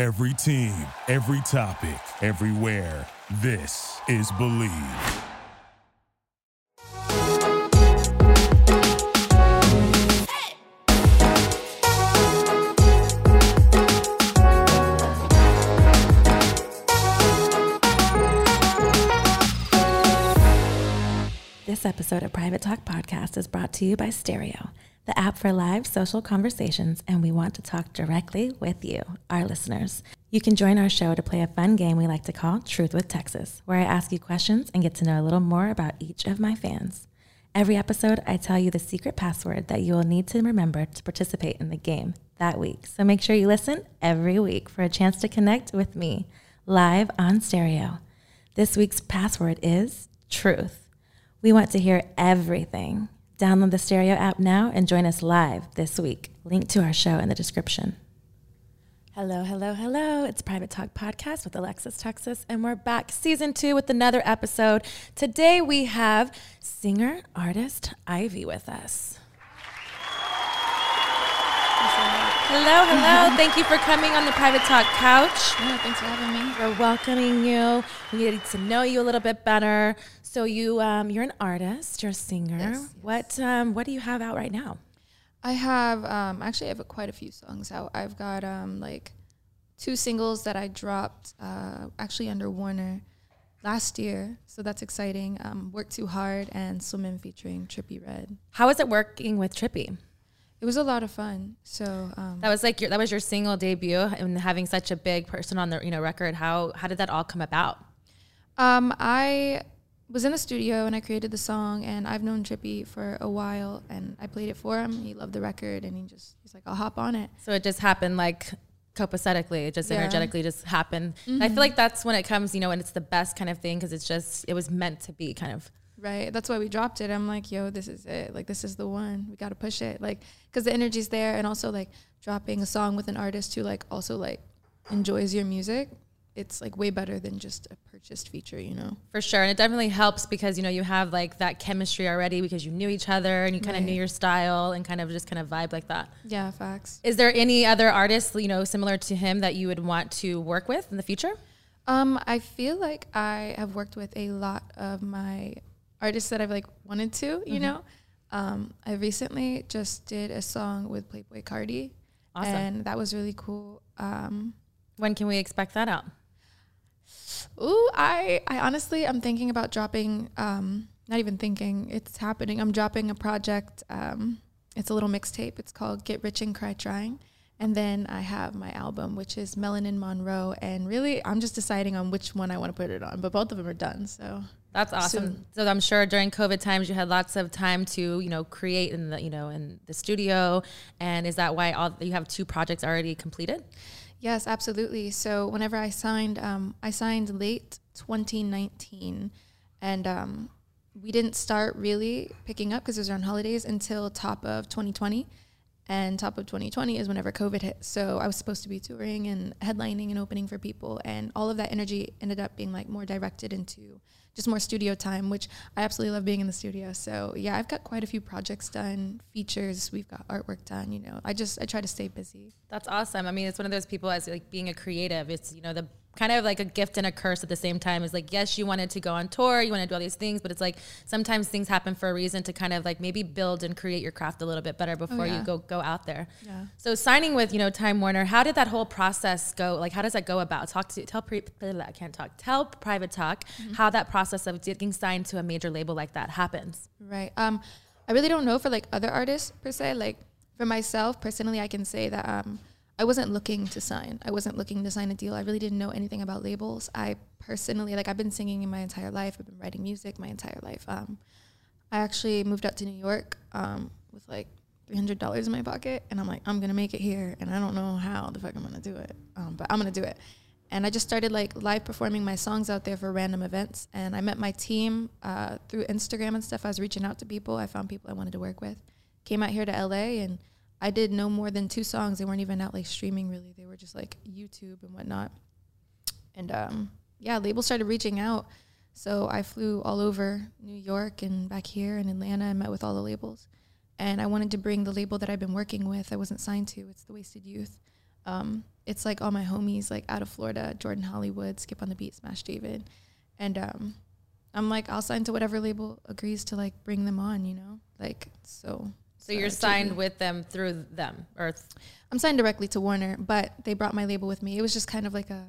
Every team, every topic, everywhere. This is Believe. This episode of Private Talk Podcast is brought to you by Stereo, the app for live social conversations, and we want to talk directly with you, our listeners. You can join our show to play a fun game we like to call Truth with Texas, where I ask you questions and get to know a little more about each of my fans. Every episode, I tell you the secret password that you will need to remember to participate in the game that week. So make sure you listen every week for a chance to connect with me live on stereo. This week's password is truth. We want to hear everything. Download the Stereo app now and join us live this week. Link to our show in the description. Hello, hello, hello. It's Private Talk Podcast with Alexis Texas, and we're back season two with another episode. Today we have singer artist Ivy with us. Hello, hello. Thank you for coming on the Private Talk couch. Yeah, thanks for having me. We're welcoming you. We need to know you a little bit better. So you, um, you're an artist. You're a singer. Yes, What, um, what do you have out right now? I have um, actually I have quite a few songs out. I've got um, like two singles that I dropped uh, actually under Warner last year, so that's exciting. Um, Work Too Hard and Swimming featuring Trippie Redd. How was it working with Trippie? It was a lot of fun. So um, That was like your, that was your single debut, and having such a big person on the you know record. How how did that all come about? Um, I was in the studio and I created the song, and I've known Trippie for a while, and I played it for him. He loved the record, and he just he's like, "I'll hop on it." So it just happened like copacetically, it just Yeah. energetically just happened. And I feel mm-hmm. like that's when it comes, you know, and it's the best kind of thing because it's just it was meant to be kind of. Right. That's why we dropped it. I'm like, yo, this is it. Like, this is the one. We got to push it. Like, because the energy's there, and also like dropping a song with an artist who like also like enjoys your music. It's like way better than just a purchased feature, you know. For sure. And it definitely helps because, you know, you have like that chemistry already because you knew each other and you kind of Right. knew your style and kind of just kind of vibe like that. Yeah, facts. Is there any other artists, you know, similar to him that you would want to work with in the future? Um, I feel like I have worked with a lot of my artists that I've like wanted to, you know. Um, I recently just did a song with Playboi Carti, Awesome. and that was really cool. Um, When can we expect that out? Ooh, I, I honestly, I'm thinking about dropping. Um, not even thinking, it's happening. I'm dropping a project. Um, it's a little mixtape. It's called "Get Rich and Cry Trying," and then I have my album, which is Melanin Monroe. And really, I'm just deciding on which one I want to put it on. But both of them are done. So That's awesome. Soon. So I'm sure during COVID times you had lots of time to, you know, create in the, you know, in the studio. And is that why all you have two projects already completed? Yes, absolutely. So whenever I signed, um, I signed late 2019, and um, we didn't start really picking up because it was around holidays until top of 2020. And top of 2020 is whenever COVID hit. So I was supposed to be touring and headlining and opening for people, and all of that energy ended up being like more directed into just more studio time, which I absolutely love being in the studio. So yeah, I've got quite a few projects done, features. We've got artwork done. You know, I just I try to stay busy. That's awesome. I mean, it's one of those people as like being a creative. It's you know the kind of like a gift and a curse at the same time. Is like yes, you wanted to go on tour, you want to do all these things, but it's like sometimes things happen for a reason to kind of like maybe build and create your craft a little bit better before you yeah. go go out there. Yeah. So signing with you know Time Warner, how did that whole process go? Like how does that go about? Talk to tell pre, I can't talk. Tell private talk how that process of getting signed to a major label like that happens. Right. Um, I really don't know for like other artists per se. Like for myself personally, I can say that um, I wasn't looking to sign. I wasn't looking to sign a deal. I really didn't know anything about labels. I personally like I've been singing in my entire life. I've been writing music my entire life. Um, I actually moved out to New York um, with like three hundred dollars in my pocket, and I'm like, I'm gonna make it here, and I don't know how the fuck I'm gonna do it, um, but I'm gonna do it. And I just started like live performing my songs out there for random events, and I met my team uh, through Instagram and stuff. I was reaching out to people. I found people I wanted to work with. Came out here to LA, and I did no more than two songs. They weren't even out like streaming really. They were just like YouTube and whatnot. And um, yeah, labels started reaching out. So I flew all over New York and back here in Atlanta and met with all the labels. And I wanted to bring the label that I've been working with, I wasn't signed to, it's the Wasted Youth. Um, it's like all my homies like out of Florida, Jordan Hollywood, Skip on the Beat, Smash David, and um, I'm like I'll sign to whatever label agrees to like bring them on, you know, like so. So you're uh, signed with them through them, or th- I'm signed directly to Warner, but they brought my label with me. It was just kind of like a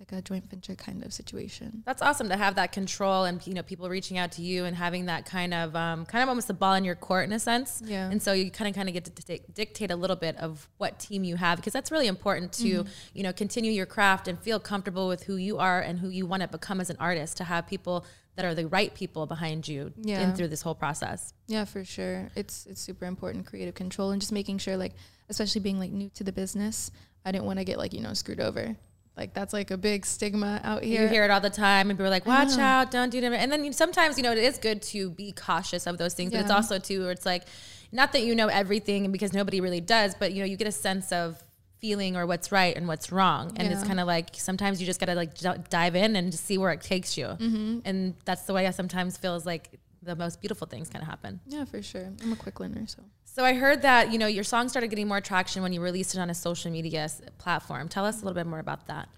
like a joint venture kind of situation. that's awesome to have that control and you know people reaching out to you and having that kind of um, kind of almost a ball in your court in a sense. Yeah. And so you kind of kind of get to dictate, dictate a little bit of what team you have because that's really important to Mm-hmm. you know continue your craft and feel comfortable with who you are and who you want to become as an artist. To have people that are the right people behind you Yeah. in through this whole process. Yeah, for sure. It's it's super important creative control and just making sure like especially being like new to the business, I didn't want to get like, you know, screwed over. Like that's like a big stigma out here. You hear it all the time, and people are like, "Watch out! Don't do that." And then sometimes, you know, it is good to be cautious of those things, but it's also too, where it's like, not that you know everything, because nobody really does, but you know, you get a sense of feeling or what's right and what's wrong, and it's kind of like sometimes you just gotta like dive in and just see where it takes you, Mm-hmm. and that's the way I sometimes feels like the most beautiful things kind of happen. Yeah, for sure. I'm a quick learner, so So I heard that you know your song started getting more traction when you released it on a social media s- platform. Tell us a little bit more about that.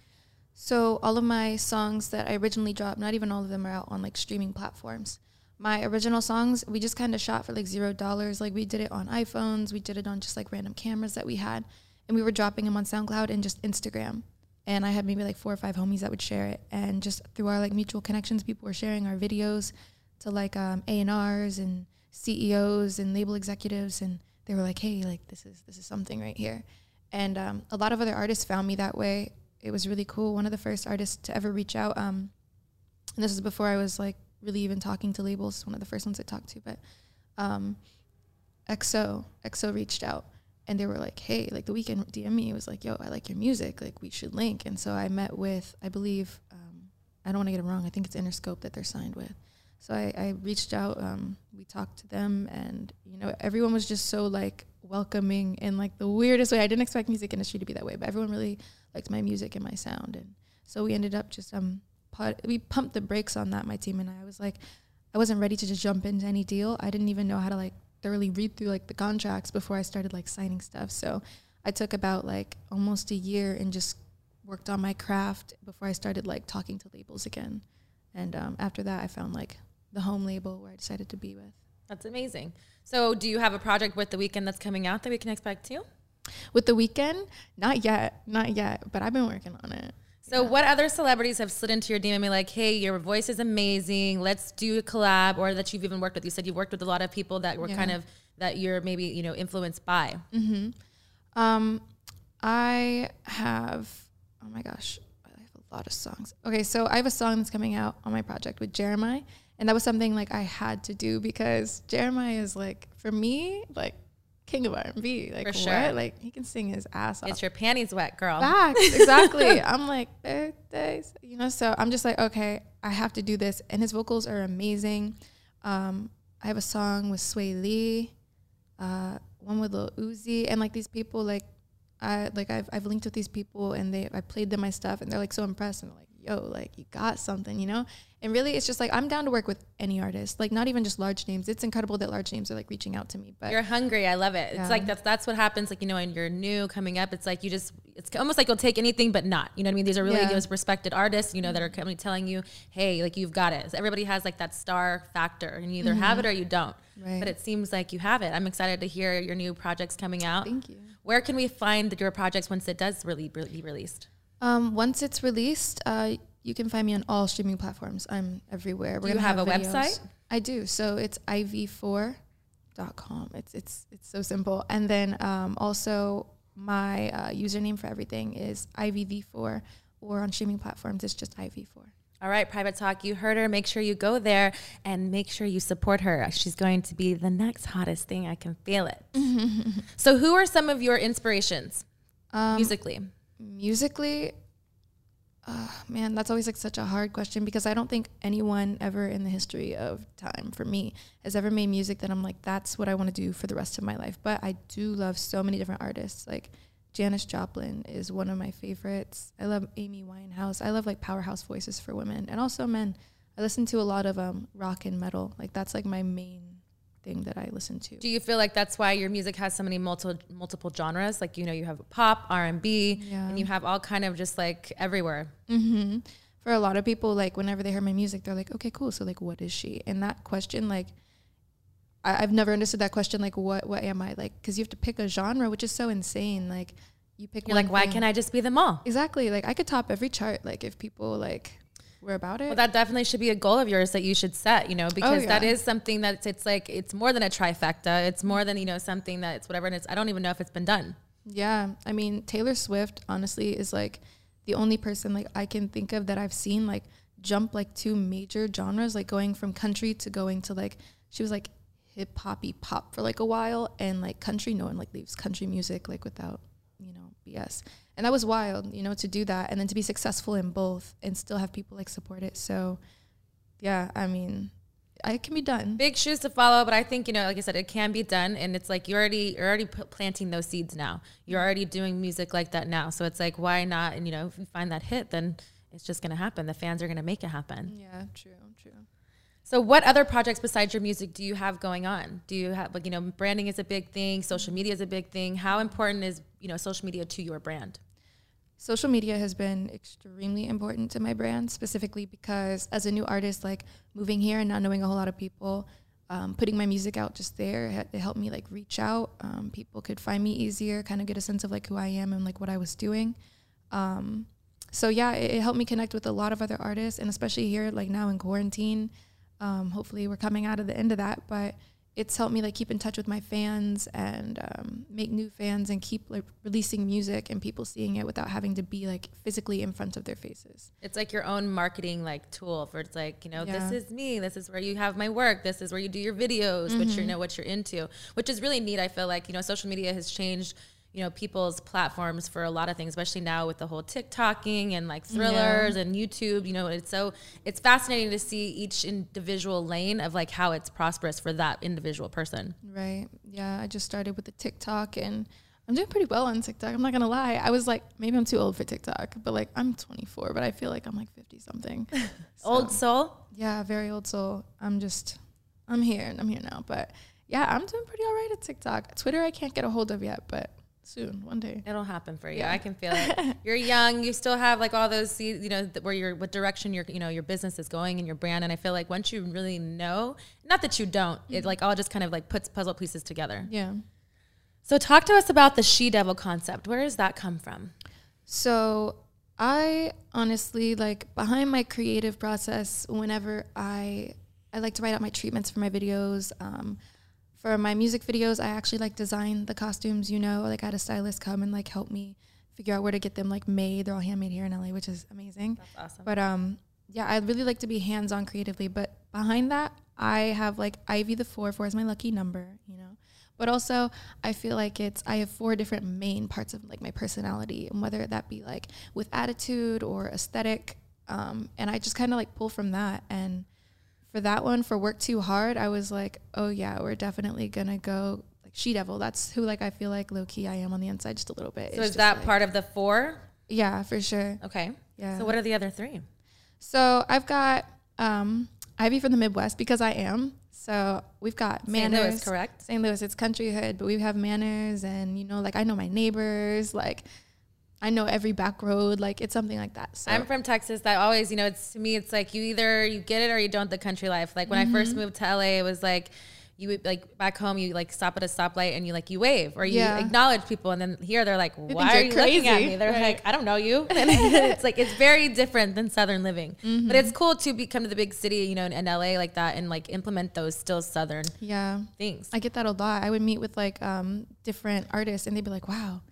So all of my songs that I originally dropped, not even all of them are out on like streaming platforms. My original songs, we just kind of shot for like zero dollars. Like we did it on iPhones, we did it on just like random cameras that we had, and we were dropping them on SoundCloud and just Instagram. And I had maybe like four or five homies that would share it, and just through our like mutual connections, people were sharing our videos to like um, A and R's and CEOs and label executives, and they were like, "Hey, like this is this is something right here." And um, a lot of other artists found me that way it was really cool. One of the first artists to ever reach out. Um, and this is before I was like really even talking to labels. One of the first ones I talked to, but um, XO XO reached out and they were like, "Hey, like the Weeknd DM me. Was like, yo, I like your music. Like we should link." And so I met with, I believe, um, I don't want to get it wrong. I think it's Interscope that they're signed with. So I, I reached out. Um, we talked to them, and you know, everyone was just so like welcoming in like the weirdest way. I didn't expect music industry to be that way, but everyone really liked my music and my sound, and so we ended up just um we pumped the brakes on that. My team and I. I was like, I wasn't ready to just jump into any deal. I didn't even know how to like thoroughly read through like the contracts before I started like signing stuff. So I took about like almost a year and just worked on my craft before I started like talking to labels again. And um, after that, I found like the home label where I decided to be with. That's amazing. So, do you have a project with the Weeknd that's coming out that we can expect too? With the Weeknd, not yet, not yet, but I've been working on it. So, what other celebrities have slid into your DM and be like, "Hey, your voice is amazing. Let's do a collab," or that you've even worked with? You said you worked with a lot of people that were Yeah. kind of that you're maybe you know influenced by. Um, I have oh my gosh, I have a lot of songs. Okay, so I have a song that's coming out on my project with Jeremih, and that was something like I had to do because Jeremih is like for me like king of R and B. Like For what? sure. Like he can sing his ass off. It's your panties wet, girl. Facts, exactly. I'm like birthdays, you know. So I'm just like, okay, I have to do this, and his vocals are amazing. Um, I have a song with Swae Lee, uh, one with Lil Uzi, and like these people, like I like I've I've linked with these people, and they I played them my stuff, and they're like so impressed, and like, yo, like you got something, you know. And really, it's just like I'm down to work with any artist, like not even just large names. It's incredible that large names are like reaching out to me, but You're hungry. I love it. It's Yeah. like that's that's what happens. Like you know, when you're new coming up, it's like you just it's almost like you'll take anything but not. You know what I mean? These are really Yeah. those respected artists. You know that are coming telling you, hey, like you've got it. So everybody has like that star factor, and you either have it or you don't. Mm-hmm. Right. But it seems like you have it. I'm excited to hear your new projects coming out. Thank you. Where can we find your projects once it does really be released? Um, once it's released, uh, you can find me on all streaming platforms. I'm everywhere. We're Do you have a website? I do. So it's iv4.com. It's it's it's so simple. And then um, also my uh, username for everything is ivv4 or on streaming platforms it's just iv4. All right, Private Talk, you heard her. Make sure you go there and make sure you support her. She's going to be the next hottest thing. I can feel it. so, who are some of your inspirations Um, musically? Musically uh, man that's always like such a hard question because i don't think anyone ever in the history of time for me has ever made music that i'm like that's what i want to do for the rest of my life. But i do love so many different artists. Like janis joplin is one of my favorites. I love amy winehouse. I love like powerhouse voices for women. And also men. I listen to a lot of um, rock and metal. Like that's like my main thing that I listen to. Do you feel like that's why your music has so many multiple multiple genres? Like you know, you have pop, R and B, Yeah. and you have all kind of just like everywhere. hmm For a lot of people, like whenever they hear my music, they're like, "Okay, cool. So like, what is she?" And that question, like, I, I've never understood that question. Like, what what am I? Like, because you have to pick a genre, which is so insane. Like, you pick. You're like, why can't I just be them all? Exactly. Like, I could top every chart. Like, if people like were about it. Well, that definitely should be a goal of yours that you should set, you know, oh, because that Oh, yeah. is something that it's like it's more than a trifecta. It's more than you know something that it's whatever, and it's I don't even know if it's been done. Yeah, I mean Taylor Swift honestly is like the only person like I can think of that I've seen like jump like two major genres, like going from country to going to like she was like hip hoppy pop for like a while and like country. No one like leaves country music like without you know BS, and that was wild, you know, to do that and then to be successful in both and still have people like support it. So yeah, I mean, it can be done. Big shoes to follow, but I think you know, like I said, it can be done, and it's like you're already you're already p- planting those seeds now. You're already doing music like that now, so it's like why not? And you know, if you find that hit, then it's just gonna happen. The fans are gonna make it happen. Yeah, true, true. So, what other projects besides your music do you have going on? Do you have like you know, branding is a big thing, social media is a big thing. How important is you know social media to your brand? social media has been extremely important to my brand specifically because as a new artist like moving here and not knowing a whole lot of people um, putting my music out just there it helped me like reach out um, people could find me easier kind of get a sense of like who i am and like what i was doing um, so yeah it, it helped me connect with a lot of other artists and especially here like now in quarantine um, hopefully we're coming out of the end of that but it's helped me like keep in touch with my fans and um, make new fans and keep like releasing music and people seeing it without having to be like physically in front of their faces. It's like your own marketing like tool for it's like, you know, Yeah. this is me, this is where you have my work, this is where you do your videos, which you know what you're into, which is really neat. I feel like, you know, social media has changed, you know, people's platforms for a lot of things, especially now with the whole TikToking and like Trillers and YouTube, you know, it's so it's fascinating to see each individual lane of like how it's prosperous for that individual person. Right. Yeah. I just started with the TikTok and I'm doing pretty well on TikTok. I'm not going to lie. I was like, maybe I'm too old for TikTok, but like I'm 24, but I feel like I'm like 50 something. Old soul? Yeah. Very old soul. I'm just, I'm here and I'm here now. But yeah, I'm doing pretty all right at TikTok. Twitter, I can't get a hold of yet, but soon, one day. It'll happen for you. Yeah. I can feel it. You're young. You still have like all those, you know, where you're, what direction your, you know, your business is going and your brand. And I feel like once you really know, not that you don't, it like all just kind of like puts puzzle pieces together. Yeah. So talk to us about the she devil concept. Where does that come from? So I honestly like behind my creative process. Whenever I I like to write out my treatments for my videos. Um, for my music videos, I actually like design the costumes. You know, like I had a stylist come and like help me figure out where to get them like made. They're all handmade here in LA, which is amazing. That's awesome. But um, yeah, I really like to be hands on creatively. But behind that, I have like Ivy the four. Four is my lucky number, you know. But also, I feel like it's I have four different main parts of like my personality, and whether that be like with attitude or aesthetic, um, and I just kind of like pull from that. And for that one, for work too hard, I was like, oh yeah, we're definitely gonna go like she devil. That's who like I feel like low key I am on the inside just a little bit. so It's is that like- part of the four? Yeah, for sure. Okay. Yeah. So what are the other three? So I've got um, Ivy from the Midwest because I am. So we've got St. manners. Louis, correct? St. Louis, it's country hood, but we have manners, and you know, like I know my neighbors, like I know every back road, like it's something like that. So I'm from Texas. That always, you know, it's to me, it's like you either you get it or you don't. The country life. Like when I Mm-hmm. first moved to LA, it was like you would like back home, you like stop at a stoplight and you like you wave or you Yeah. acknowledge people, and then here they're like, "Why are you looking at me?" They're Right. like, "I don't know you." And it's like it's very different than Southern living, Mm-hmm. but it's cool to be come to the big city, you know, in, in LA like that, and like implement those still Southern yeah, things. I get that a lot. I would meet with like um, different artists, and they'd be like, "Wow,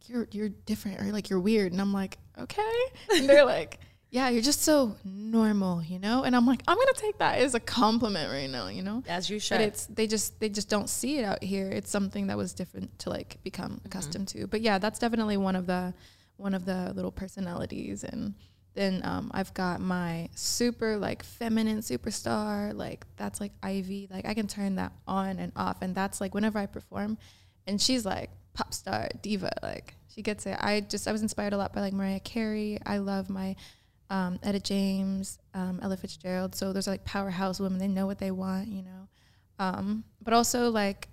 like you're you're different, or like you're weird," and I'm like, "Okay," and they're like. Yeah, you're just so normal, you know? And I'm like, I'm gonna take that as a compliment right now, you know? As you should. but it's they just they just don't see it out here it's something that was different to like become accustomed to but yeah that's definitely one of the one of the little personalities and then um, i've got my super like feminine superstar like that's like ivy like i can turn that on and off and that's like whenever i perform and she's like pop star diva like she gets it i just i was inspired a lot by like mariah carey i love my um, Etta James, um, Ella Fitzgerald. So those are like powerhouse women. They know what they want, you know. Um, but also like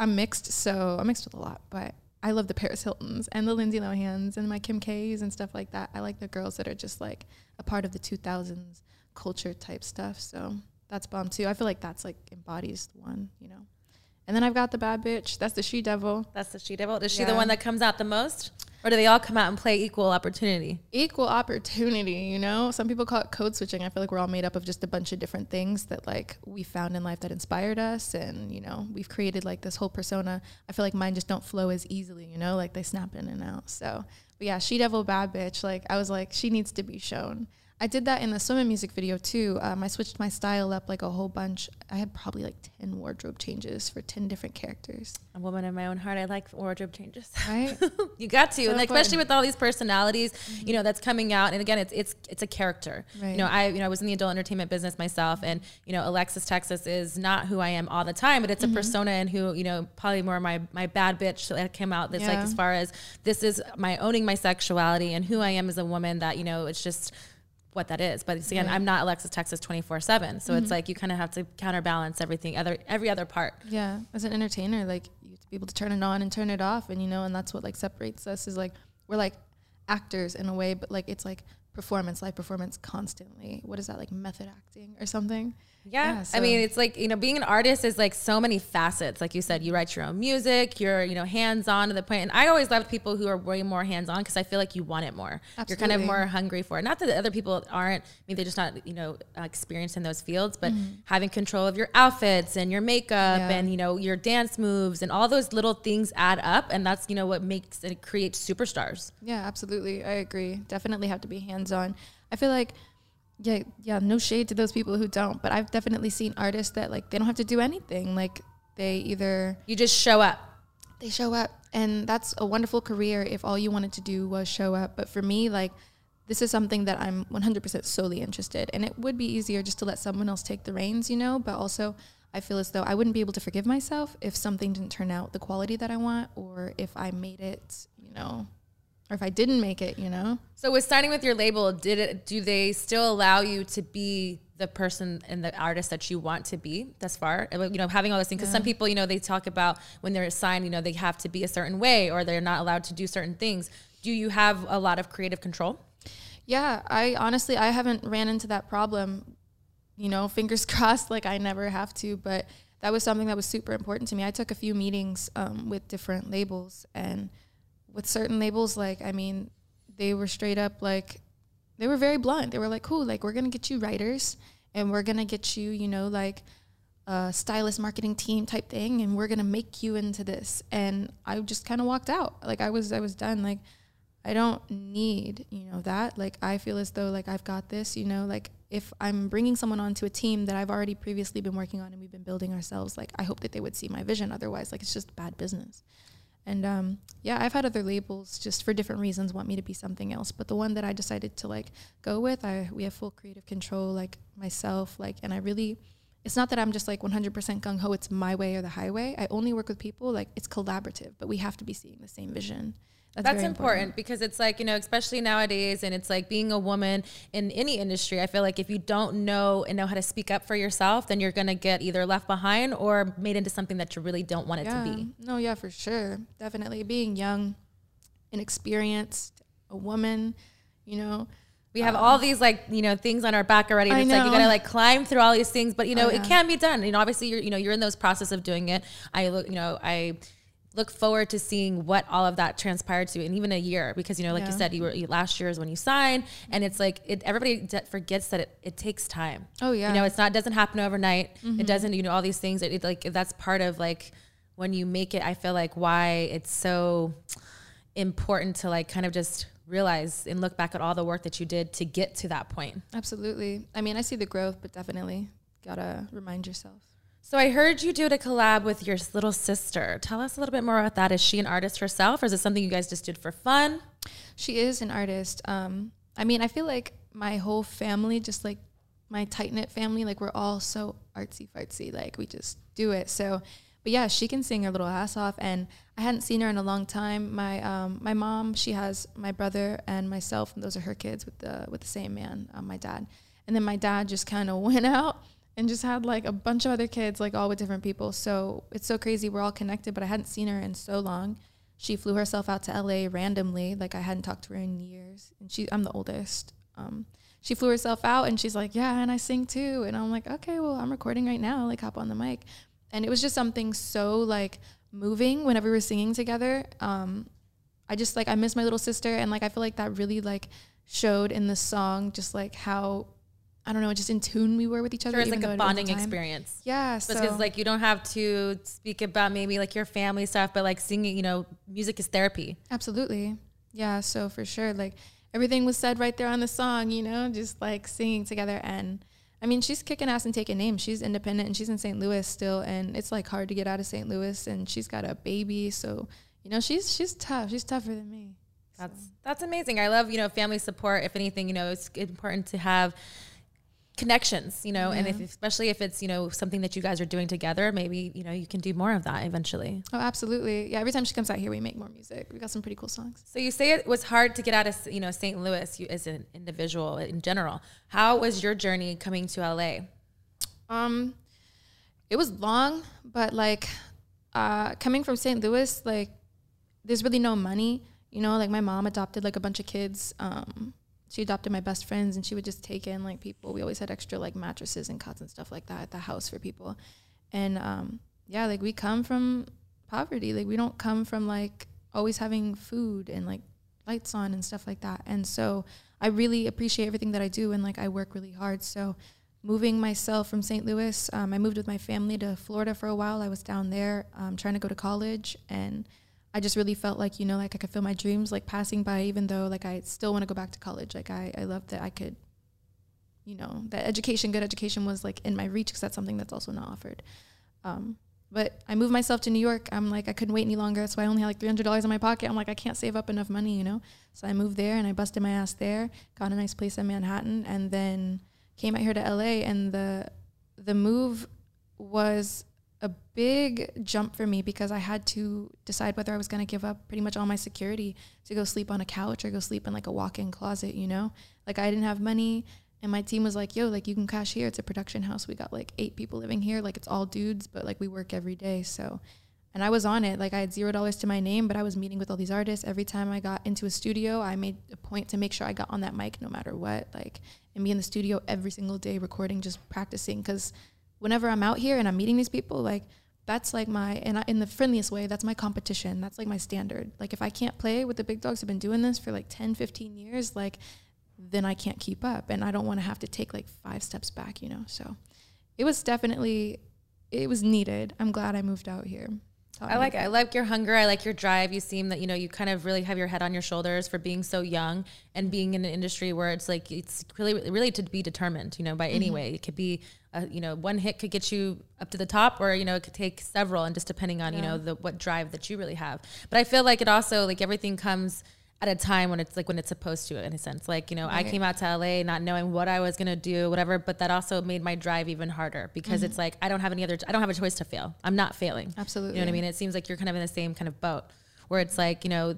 I'm mixed, so I'm mixed with a lot, but I love the Paris Hiltons and the Lindsay Lohans and my Kim K's and stuff like that. I like the girls that are just like a part of the 2000s culture type stuff. So that's bomb too. I feel like that's like embodies one, you know. And then I've got the bad bitch. That's the she devil. That's the she devil. Is she the one that comes out the most, or do they all come out and play equal opportunity? Equal opportunity, you know. Some people call it code switching. I feel like we're all made up of just a bunch of different things that like we found in life that inspired us, and you know we've created like this whole persona. I feel like mine just don't flow as easily, you know, like they snap in and out. So, but yeah, she devil bad bitch. Like I was like, she needs to be shown. I did that in the swimming music video too. Um, I switched my style up like a whole bunch. I had probably like ten wardrobe changes for ten different characters. A woman in my own heart. I like wardrobe changes. Right? you got to, So and like, especially with all these personalities, you know, that's coming out. And again, it's it's it's a character. Right. You know, I you know I was in the adult entertainment business myself, and you know, Alexis Texas is not who I am all the time, but it's a persona and who you know probably more my my bad bitch that came out. That's like as far as this is my owning my sexuality and who I am as a woman. That you know, it's just what that is. But it's, again, Right. I'm not Alexis Texas 24 seven. So it's mm-hmm. like you kind of have to counterbalance everything other every other part. Yeah, as an entertainer, like you have to be able to turn it on and turn it off, and you know, and that's what like separates us is like we're like actors in a way, but like it's like performance, live performance constantly. What is that like method acting or something? Yeah. Yeah, I mean, it's like, you know, being an artist is like so many facets. Like you said, you write your own music, you're, you know, hands on to the point. And I always loved people who are way more hands on because I feel like you want it more. You're kind of more hungry for it. Not that the other people aren't, I mean, they're just not, you know, experienced in those fields, but having control of your outfits and your makeup Mm-hmm. Yeah. and, you know, your dance moves and all those little things add up. And that's, you know, what makes it create superstars. Yeah, absolutely. I agree. Definitely have to be hands on. I feel like yeah, yeah, no shade to those people who don't, but I've definitely seen artists that like they don't have to do anything. Like they either You just show up. they show up and that's a wonderful career if all you wanted to do was show up but for me like this is something that i'm 100% solely interested and it would be easier just to let someone else take the reins you know but also i feel as though i wouldn't be able to forgive myself if something didn't turn out the quality that i want or if i made it you know or if i didn't make it you know So with signing with your label, did it do they still allow you to be the person and the artist that you want to be thus far? You know, having all those things because some people, you know, they talk about when they're signed, you know, they have to be a certain way or they're not allowed to do certain things. Do you have a lot of creative control? Yeah, I honestly I haven't ran into that problem. You know, fingers crossed like I never have to, but that was something that was super important to me. I took a few meetings um, with different labels and with certain labels like I mean, they were straight up like they were very blunt. They were like, "Cool, like we're to get you writers and we're to get you, you know, like a stylist marketing team type thing and we're to make you into this." And I just kind of walked out. Like I was I was done like I don't need, you know, that. Like I feel as though like I've got this, you know, like if I'm bringing someone onto a team that I've already previously been working on and we've been building ourselves, like I hope that they would see my vision. Otherwise, like it's just bad business. And um, yeah, I've had other labels just for different reasons want me to be something else, but the one that I decided to like go with, I we have full creative control, like myself, like, and I really, it's not that I'm just like 100% gung ho. It's my way or the highway. I only work with people like it's collaborative, but we have to be seeing the same vision. That's, That's very important. because it's like, you know, especially nowadays, and it's like being a woman in any industry. I feel like if you don't know and know how to speak up for yourself, then you're going to get either left behind or made into something that you really don't want it yeah. to be. No, yeah, for sure. Definitely being young, inexperienced, a woman, you know. We have all these like you know things on our back already. And I it's like you gotta like climb through all these things, but you know Oh, it can be done. You know, obviously you're you know you're in those process of doing it. I look you know I look forward to seeing what all of that transpired to in even a year because you know like you said you were you, last year is when you signed and it's like it everybody de- forgets that it, it takes time. Oh, yeah. Mm-hmm. you know it's not it doesn't happen overnight. It doesn't you know all these things. It, it like that's part of like when you make it. I feel like why it's so important to like kind of just realize and look back at all the work that you did to get to that point. Absolutely. I mean, I see the growth, but definitely gotta remind yourself. So I heard you did a collab with your little sister. Tell us a little bit more about that. Is she an artist herself or is it something you guys just did for fun? She is an artist. Um, I mean, I feel like my whole family, just like my tight knit family, like we're all so artsy fartsy. Like we just do it. So, but yeah, she can sing her little ass off, and I hadn't seen her in a long time. My um, my mom, she has my brother and myself, and those are her kids with the with the same man, um, my dad. And then my dad just kind of went out and just had like a bunch of other kids, like all with different people. So it's so crazy. We're all connected, but I hadn't seen her in so long. She flew herself out to LA randomly. Like I hadn't talked to her in years. And she, I'm the oldest. Um, she flew herself out and she's like, yeah, and I sing too. And I'm like, okay, well, I'm recording right now. Like hop on the mic. And it was just something so like moving whenever we were singing together. Um, I just like, I miss my little sister. And like, I feel like that really like showed in the song, just like how I don't know, just in tune we were with each other. Sure, it's like a bonding experience. Yeah, so because like you don't have to speak about maybe like your family stuff, but like singing, you know, music is therapy. Absolutely, yeah. So for sure, like everything was said right there on the song, you know, just like singing together. And I mean, she's kicking ass and taking names. She's independent and she's in St. Louis still, and it's like hard to get out of St. Louis. And she's got a baby, so you know, she's she's tough. She's tougher than me. That's so. that's amazing. I love you know family support. If anything, you know, it's important to have connections, you know, yeah. and if, especially if it's, you know, something that you guys are doing together, maybe, you know, you can do more of that eventually. Oh, absolutely. Yeah. Every time she comes out here, we make more music. We got some pretty cool songs. So you say it was hard to get out of, you know, St. Louis you, as an individual in general. How was your journey coming to LA? Um, it was long, but like, uh, coming from St. Louis, like, there's really no money, you know, like my mom adopted like a bunch of kids, um, she adopted my best friends and she would just take in like people. We always had extra like mattresses and cots and stuff like that at the house for people. And um, yeah, like we come from poverty. Like we don't come from like always having food and like lights on and stuff like that. And so I really appreciate everything that I do and like I work really hard. So moving myself from St. Louis, um, I moved with my family to Florida for a while. I was down there um, trying to go to college and I just really felt like, you know, like I could feel my dreams like passing by, even though like I still want to go back to college. Like I, I love that I could, you know, that education, good education was like in my reach because that's something that's also not offered. Um, but I moved myself to New York. I'm like, I couldn't wait any longer. So I only had like $300 in my pocket. I'm like, I can't save up enough money, you know? So I moved there and I busted my ass there, got a nice place in Manhattan, and then came out here to LA. And the, the move was big jump for me because I had to decide whether I was going to give up pretty much all my security to go sleep on a couch or go sleep in like a walk-in closet, you know? Like I didn't have money and my team was like, "Yo, like you can cash here. It's a production house. We got like 8 people living here. Like it's all dudes, but like we work every day." So and I was on it. Like I had $0 to my name, but I was meeting with all these artists every time I got into a studio. I made a point to make sure I got on that mic no matter what, like and be in the studio every single day recording, just practicing cuz whenever I'm out here and I'm meeting these people, like that's like my and I, in the friendliest way, that's my competition. That's like my standard. Like if I can't play with the big dogs, have been doing this for like 10, 15 years, like then I can't keep up and I don't want to have to take like five steps back, you know. So it was definitely it was needed. I'm glad I moved out here. I like it. I like your hunger. I like your drive. You seem that you know you kind of really have your head on your shoulders for being so young and being in an industry where it's like it's really really to be determined. You know, by mm-hmm. any way, it could be a, you know one hit could get you up to the top, or you know it could take several, and just depending on yeah. you know the what drive that you really have. But I feel like it also like everything comes at a time when it's like when it's supposed to in a sense. Like you know right. i came out to la not knowing what i was going to do whatever but that also made my drive even harder because mm-hmm. it's like i don't have any other i don't have a choice to fail. I'm not failing. Absolutely you know what i mean? It seems like you're kind of in the same kind of boat where it's like you know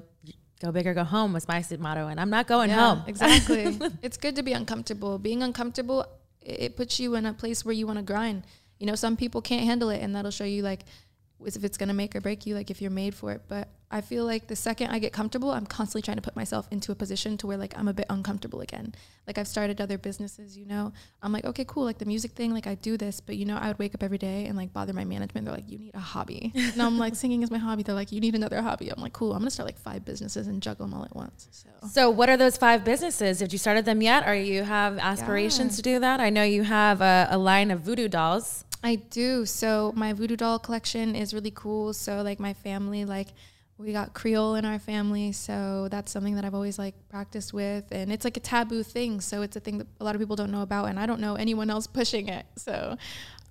go big or go home was my motto and i'm not going yeah, home. exactly. It's good to be uncomfortable. Being uncomfortable it puts you in a place where you want to grind. You know some people can't handle it and that'll show you like if it's going to make or break you like if you're made for it but I feel like the second I get comfortable, I'm constantly trying to put myself into a position to where like I'm a bit uncomfortable again. Like I've started other businesses, you know. I'm like, okay, cool, like the music thing, like I do this, but you know, I would wake up every day and like bother my management. They're like, you need a hobby. and I'm like, singing is my hobby. They're like, you need another hobby. I'm like, cool, I'm gonna start like five businesses and juggle them all at once. So, so what are those five businesses? Have you started them yet? Or you have aspirations yeah. to do that? I know you have a, a line of voodoo dolls. I do. So my voodoo doll collection is really cool. So like my family, like we got Creole in our family, so that's something that I've always like practiced with, and it's like a taboo thing, so it's a thing that a lot of people don't know about, and I don't know anyone else pushing it. So,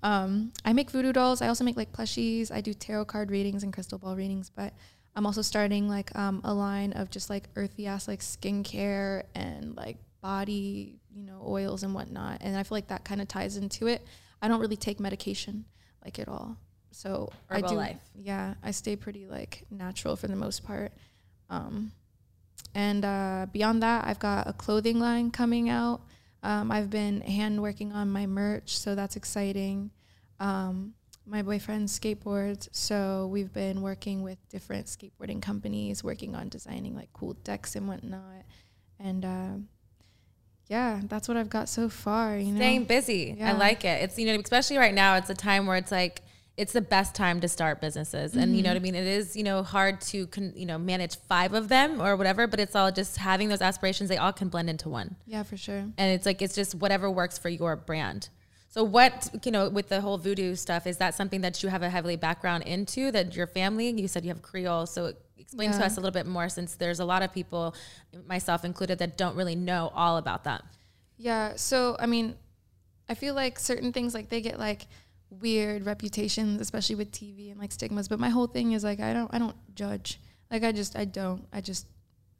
um, I make voodoo dolls. I also make like plushies. I do tarot card readings and crystal ball readings, but I'm also starting like um, a line of just like earthy ass like skincare and like body, you know, oils and whatnot, and I feel like that kind of ties into it. I don't really take medication like at all. So Herbal I do, life. yeah, I stay pretty like natural for the most part. Um, and uh, beyond that, I've got a clothing line coming out. Um, I've been hand working on my merch, so that's exciting. Um, my boyfriend skateboards, so we've been working with different skateboarding companies, working on designing like cool decks and whatnot. And uh, yeah, that's what I've got so far. You know, Staying busy. I like it. It's you know, especially right now, it's a time where it's like it's the best time to start businesses, and you know what I mm-hmm. mean. It is you know hard to con, you know manage five of them or whatever, but it's all just having those aspirations. They all can blend into one, yeah, for sure. and it's like it's just whatever works for your brand. So what you know with the whole voodoo stuff is that something that you have a heavily background into that your family you said you have Creole so explain to us a little bit more since there's a lot of people myself included that don't really know all about that. Yeah. So, I mean, I feel like certain things like they get like weird reputations, especially with TV and like stigmas. But my whole thing is like I don't I don't judge. Like I just I don't. I just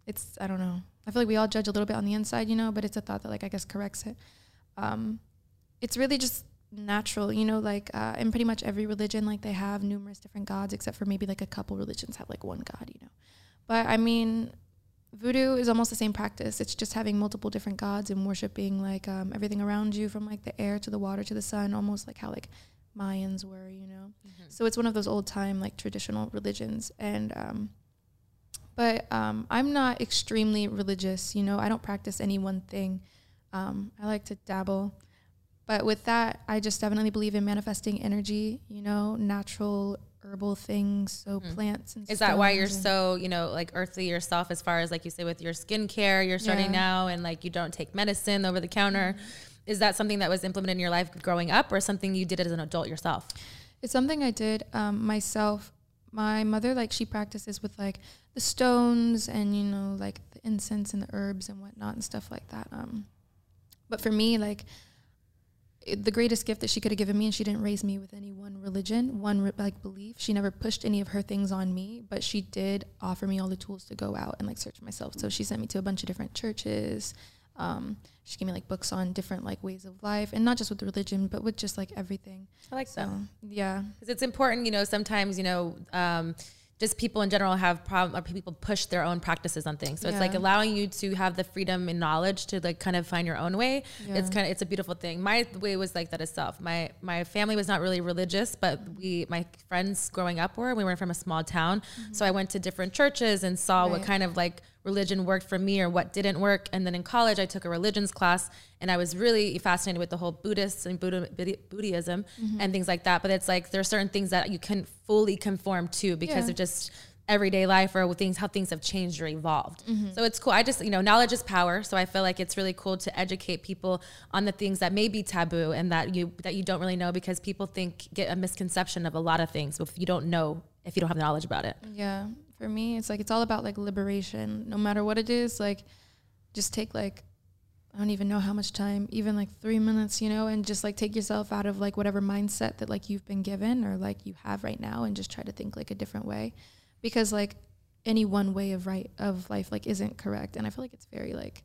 it's I don't know. I feel like we all judge a little bit on the inside, you know, but it's a thought that like I guess corrects it. Um, it's really just natural, you know, like uh, in pretty much every religion, like they have numerous different gods, except for maybe like a couple religions have like one god, you know. But I mean, voodoo is almost the same practice. It's just having multiple different gods and worshiping like um, everything around you, from like the air to the water to the sun, almost like how like Mayans were, you know. So it's one of those old time like traditional religions, and um, but um, I'm not extremely religious. You know, I don't practice any one thing. Um, I like to dabble, but with that, I just definitely believe in manifesting energy. You know, natural herbal things, so plants and Is that why you're so, you know, like earthly yourself as far as like you say with your skincare, you're starting Yeah. now and like you don't take medicine over the counter? Is that something that was implemented in your life growing up or something you did as an adult yourself? It's something I did um, myself. My mother, like, she practices with like the stones and you know, like the incense and the herbs and whatnot and stuff like that. Um, but for me, like, the greatest gift that she could have given me, and she didn't raise me with any one religion, one like belief. She never pushed any of her things on me, but she did offer me all the tools to go out and like search myself. So she sent me to a bunch of different churches. Um, she gave me like books on different like ways of life, and not just with religion, but with just like everything. I like that. So yeah, Because it's important, you know, sometimes, you know, um, just people in general have problem or people push their own practices on things. So it's like allowing you to have the freedom and knowledge to like kind of find your own way. It's kind of it's a beautiful thing. My way was like that itself. My my family was not really religious, but we my friends growing up were. We were from a small town, so I went to different churches and saw what Mm-hmm. Kind of like religion worked for me or what didn't work. And then in college, I took a religions class, and I was really fascinated with the whole Buddhists and Buddha, Buddhism Mm-hmm. and things like that. But it's like there are certain things that you can fully conform to because Yeah. of just everyday life or things how things have changed or evolved. Mm-hmm. So it's cool. I just you know knowledge is power. So I feel like it's really cool to educate people on the things that may be taboo and that you that you don't really know because people think get a misconception of a lot of things if you don't know if you don't have knowledge about it. Yeah, for me, it's like it's all about like liberation. No matter what it is, like just take like I don't even know how much time, even like three minutes, you know, and just like take yourself out of like whatever mindset that like you've been given or like you have right now, and just try to think like a different way, because like any one way of right of life like isn't correct, and I feel like it's very like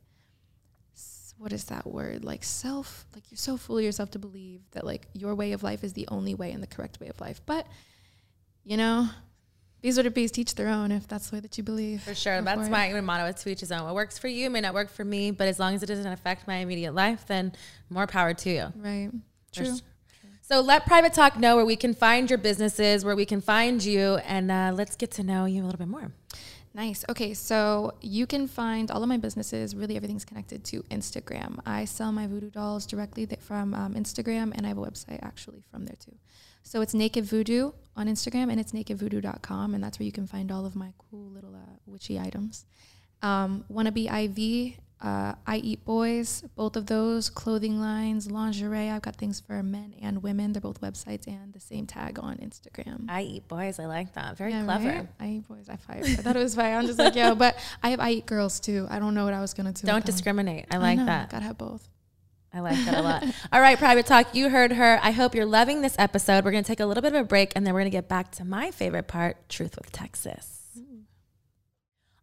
what is that word? Like self like you're so full of yourself to believe that like your way of life is the only way and the correct way of life. But you know these bees teach their own if that's the way that you believe. For sure. Go That's for my motto. It's to each his own. What works for you may not work for me, but as long as it doesn't affect my immediate life, then more power to you. Right. For True. So let Private Talk know where we can find your businesses, where we can find you, and uh, let's get to know you a little bit more. Nice. Okay, so you can find all of my businesses. Really, everything's connected to Instagram. I sell my voodoo dolls directly from um, Instagram, and I have a website actually from there too. So it's Naked Voodoo on Instagram, and it's nakedvoodoo.com, and that's where you can find all of my cool little uh, witchy items. Um, Wanna be IV, uh, I Eat Boys, both of those clothing lines, lingerie. I've got things for men and women. They're both websites and the same tag on Instagram. I eat boys. I like that. Very Yeah, clever. right? I eat boys. I fire. I thought it was fire. I'm just like, yo, but I have I eat girls too. I don't know what I was gonna do. Don't discriminate. I like know, that. Gotta have both. I like that a lot. All right, Private Talk, you heard her. I hope you're loving this episode. We're going to take a little bit of a break and then we're going to get back to my favorite part Truth with Texas. Mm.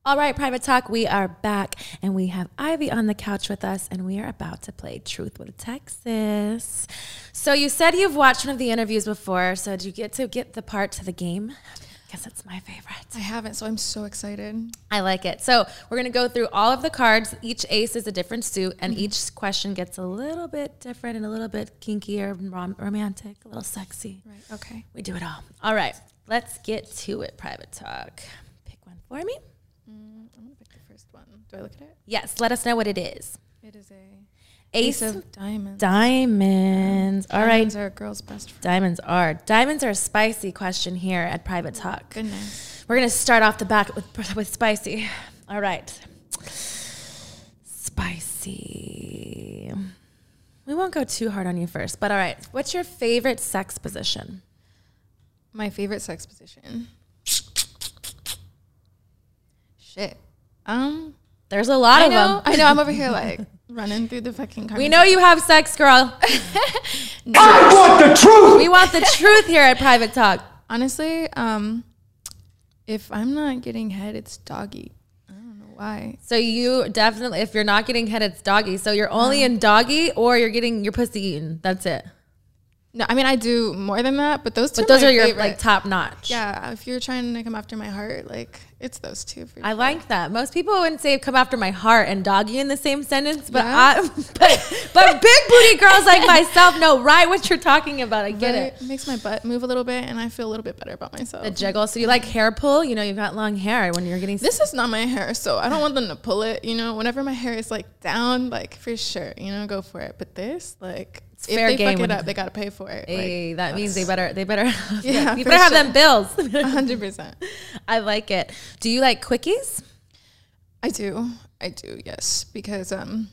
All right, Private Talk, we are back and we have Ivy on the couch with us and we are about to play Truth with Texas. So you said you've watched one of the interviews before. So did you get to get the part to the game? Guess it's my favorite. I haven't, so I'm so excited. I like it. So we're gonna go through all of the cards. Each ace is a different suit, and Mm-hmm. each question gets a little bit different and a little bit kinkier, and rom- romantic, a little sexy. Right. Okay. We do it all. All right, let's get to it. Private talk. Pick one for me. I'm gonna pick the first one. Do I look at it? Yes. Let us know what it is. It is a Ace, ace of diamonds. diamonds. All right. Diamonds are a girl's best friend. Diamonds are diamonds are a spicy question here at Private Talk. Goodness. We're gonna start off the back with with spicy. All right, spicy. We won't go too hard on you first, but all right. What's your favorite sex position? My favorite sex position. Shit. Um. There's a lot I of know. them. I know. I'm over here like running through the fucking. Car. We know you have sex, girl. I want the truth. We want the truth here at Private Talk. Honestly, um, if I'm not getting head, it's doggy. I don't know why. So you definitely, if you're not getting head, it's doggy. So you're only in doggy, or you're getting your pussy eaten. That's it. No, I mean I do more than that, but those two. But those my are your favorite. like top notch. Yeah, if you're trying to come after my heart, like it's those two. For I sure. like that. Most people wouldn't say "come after my heart" and "doggy" in the same sentence, but Yeah. I, but, but big booty girls like myself know right what you're talking about. I get Right? it. Makes my butt move a little bit, and I feel a little bit better about myself. The jiggle. So you like hair pull? You know, you've got long hair when you're getting. This is not my hair, so I don't want them to pull it. You know, whenever my hair is like down, like for sure, you know, go for it. But this, like, if fair they game fuck it up, they gotta pay for it. Hey, like, that means they better. They better. Yeah, you for better have them bills. hundred percent. I like it. Do you like quickies? I do, I do, yes, because um,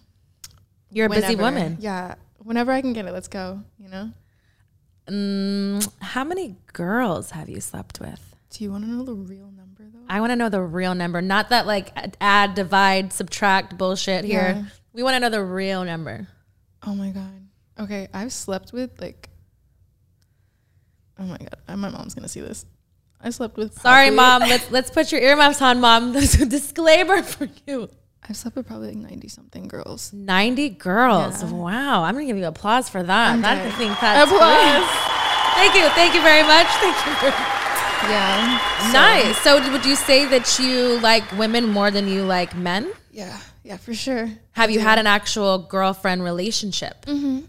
You're a busy woman. Yeah, whenever I can get it, let's go. You know. Mm, how many girls have you slept with? Do you want to know the real number though? I want to know the real number, not that like add, divide, subtract bullshit here. Yeah. We want to know the real number. Oh my god. Okay, I've slept with like. Oh my god, uh, my mom's gonna see this. I slept with. Sorry, mom. Let's let's put your earmuffs on, mom. There's a disclaimer for you. I've slept with probably like ninety something girls. Ninety girls. Yeah. Wow. I'm gonna give you applause for that. I'm That dead. I think that's Applause. Thank you. Thank you very much. Thank you. Very Yeah. So- nice. So would you say that you like women more than you like men? Yeah. Yeah, for sure. Have you had an actual girlfriend relationship?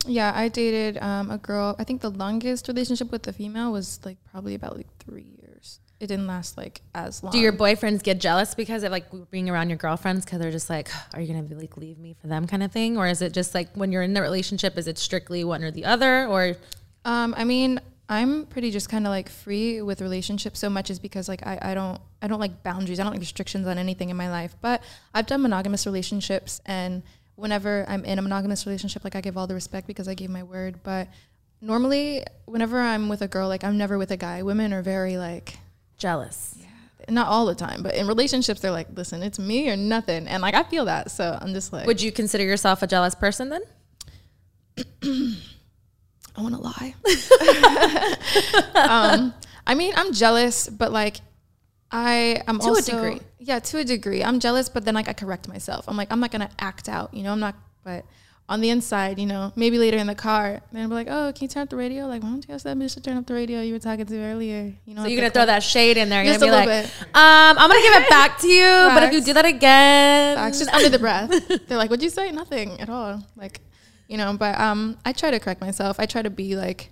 Yeah, I dated um, a girl. I think the longest relationship with a female was like probably about like three years. It didn't last like as long. Do your boyfriends get jealous because of like being around your girlfriends because they're just like, are you gonna be like leave me for them kind of thing, or is it just like when you're in the relationship, is it strictly one or the other, or Um, I mean, I'm pretty just kind of like free with relationships so much is because like I, I don't I don't like boundaries. I don't like restrictions on anything in my life. But I've done monogamous relationships and whenever I'm in a monogamous relationship, like I give all the respect because I gave my word. But normally whenever I'm with a girl, like I'm never with a guy. Women are very like jealous? Yeah. not all the time, but in relationships they're like, listen, it's me or nothing. And like I feel that. So I'm just like Would you consider yourself a jealous person then? I want to lie. um, I mean, I'm jealous, but like, I am To a also degree. Yeah, to a degree, I'm jealous, but then like I correct myself. I'm like, I'm not gonna act out, you know. I'm not, but on the inside, you know, maybe later in the car, then I'll be like, oh, can you turn up the radio? Like, why don't you ask that bitch to turn up the radio you were talking to earlier? You know, So you're gonna throw that shade in there. You're Just a like, little bit. um, I'm gonna give it back to you, but if you do that again, Facts, just under the breath. They're like, "What'd you say? Nothing at all." Like, you know. But um, I try to correct myself. I try to be like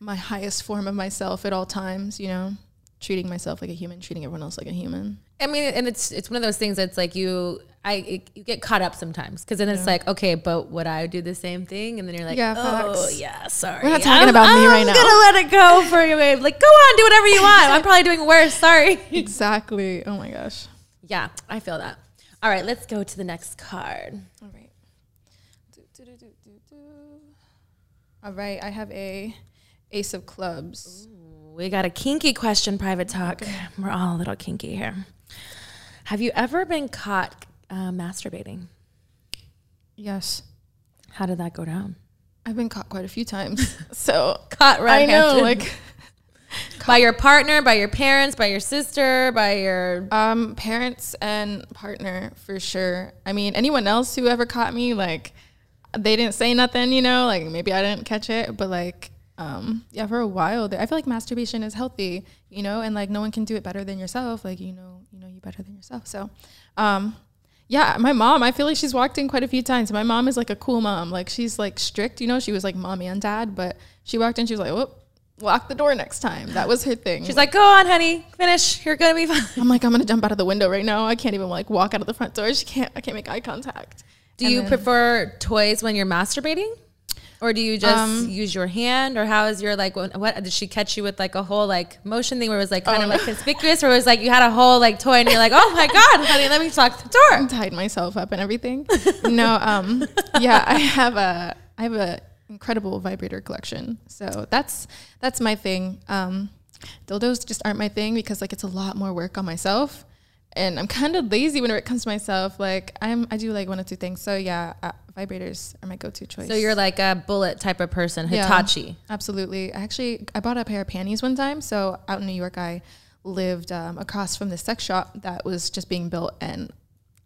my highest form of myself at all times. You know, treating myself like a human, treating everyone else like a human. I mean, and it's it's one of those things that's like you, I it, you get caught up sometimes because then it's like, okay, but would I do the same thing? And then you're like, Yeah, oh facts. yeah, sorry, We're not talking I'm- about me right now. I'm gonna let it go for you, babe. Like, go on, do whatever you want. I'm probably doing worse. Sorry. Exactly. Oh my gosh. yeah, I feel that. All right, let's go to the next card. All right. Do, do, do, do, do, do. All right. I have a ace of clubs. We got a kinky question, private talk. We're all a little kinky here. Have you ever been caught uh, masturbating? Yes. How did that go down? I've been caught quite a few times. so Caught right. I know, like by your partner, by your parents, by your sister, by your Um, parents and partner for sure. I mean, anyone else who ever caught me, like, they didn't say nothing, you know, like maybe I didn't catch it, but like, um, yeah, for a while there, I feel like masturbation is healthy, you know, and like no one can do it better than yourself. Like, you know, you know you better than yourself. So, um, yeah, my mom, I feel like she's walked in quite a few times. My mom is like a cool mom. Like she's like strict, you know, she was like mom and dad, but she walked in, she was like, whoop, lock the door next time. That was her thing. She's like, go on, honey, finish. You're gonna be fine. I'm like, I'm gonna jump out of the window right now. I can't even like walk out of the front door. She can't, I can't make eye contact. Do And you then- prefer toys when you're masturbating? Or do you just Um, use your hand? Or how is your like, what, what did she catch you with like a whole like motion thing where it was like kind Oh, of like conspicuous or it was like you had a whole like toy and you're like, oh my God, honey, let me lock the door. tied myself up and everything. no, um, yeah, I have a I have a incredible vibrator collection. So that's that's my thing. Um, dildos just aren't my thing because like it's a lot more work on myself, and I'm kind of lazy whenever it comes to myself. Like I'm I do like one or two things. So yeah, uh, vibrators are my go-to choice. So you're like a bullet type of person, Yeah. Hitachi. Absolutely. I actually, I bought a pair of panties one time. So out in New York, I lived um, across from this sex shop that was just being built, and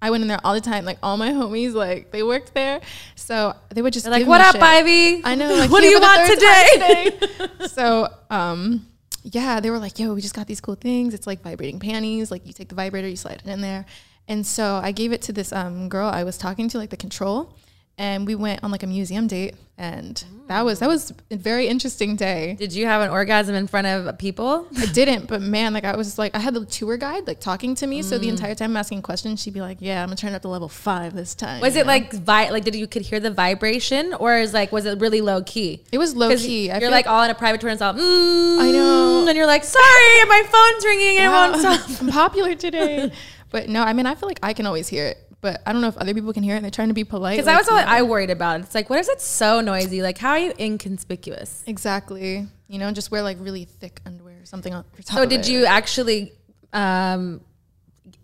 I went in there all the time. Like all my homies, like they worked there, so they would just like, what up, shit. Ivy? I know. Like, what do you want today? today? so, um, yeah, they were like, "Yo, we just got these cool things. It's like vibrating panties. Like you take the vibrator, you slide it in there." And so I gave it to this um, girl I was talking to, like the control, and we went on like a museum date, and that was that was a very interesting day. Did you have an orgasm in front of people? I didn't, but man, like I was like I had the tour guide like talking to me, so Mm. the entire time I'm asking questions, she'd be like, "Yeah, I'm gonna turn it up to level five this time." Was it know? like vi- like did you could hear the vibration or is like was it really low key? it was low key? I you're feel like all in a private tour and it's all, mm, I know. and you're like, sorry, my phone's ringing and it won't stop. I'm popular today. but no, I mean, I feel like I can always hear it, but I don't know if other people can hear it. and They're trying to be polite. Because like, that was all. I worried about. It's like, what if it's so noisy? Like, how are you inconspicuous? exactly. You know, just wear like really thick underwear or something on top So did it. you actually um,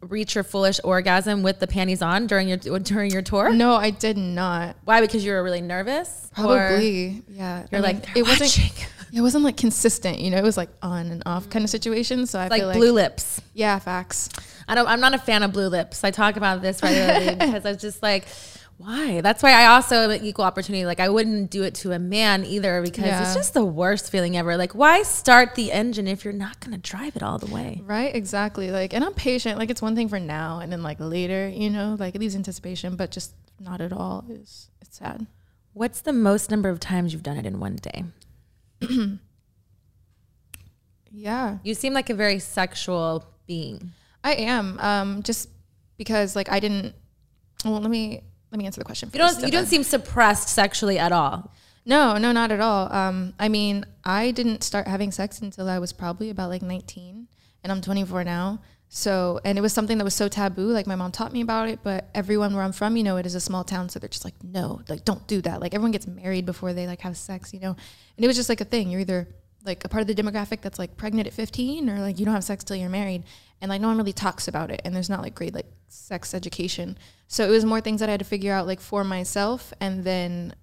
reach your foolish orgasm with the panties on during your during your tour? No, I did not. Why? Because you were really nervous. Or Probably, yeah. You're I like mean, "They're it wasn't. Watching." It wasn't like consistent. You know, it was like on and off kind of situation. So I like feel like blue lips. Yeah, facts. I don't. I'm not a fan of blue lips. I talk about this regularly because I was just like, why? That's why I also am an equal opportunity. Like I wouldn't do it to a man either because Yeah. it's just the worst feeling ever. Like why start the engine if you're not gonna drive it all the way? Right, exactly. Like, and I'm patient. Like, it's one thing for now, and then like later, you know, like it leaves anticipation, but just not at all is it's sad. What's the most number of times you've done it in one day? Yeah, You seem like a very sexual being. I am. Um, just because like I didn't. Well, let me let me answer the question. You don't. You don't seem suppressed sexually at all. No, no, not at all. Um, I mean, I didn't start having sex until I was probably about like 19, and I'm 24 now. So, and it was something that was so taboo. Like my mom taught me about it, but everyone where I'm from, you know, it is a small town, so they're just like, no, like don't do that. Like everyone gets married before they like have sex, you know. And it was just like a thing. You're either like a part of the demographic that's like pregnant at 15, or like you don't have sex till you're married, and like no one really talks about it, and there's not like great like sex education. So it was more things that I had to figure out like for myself, and then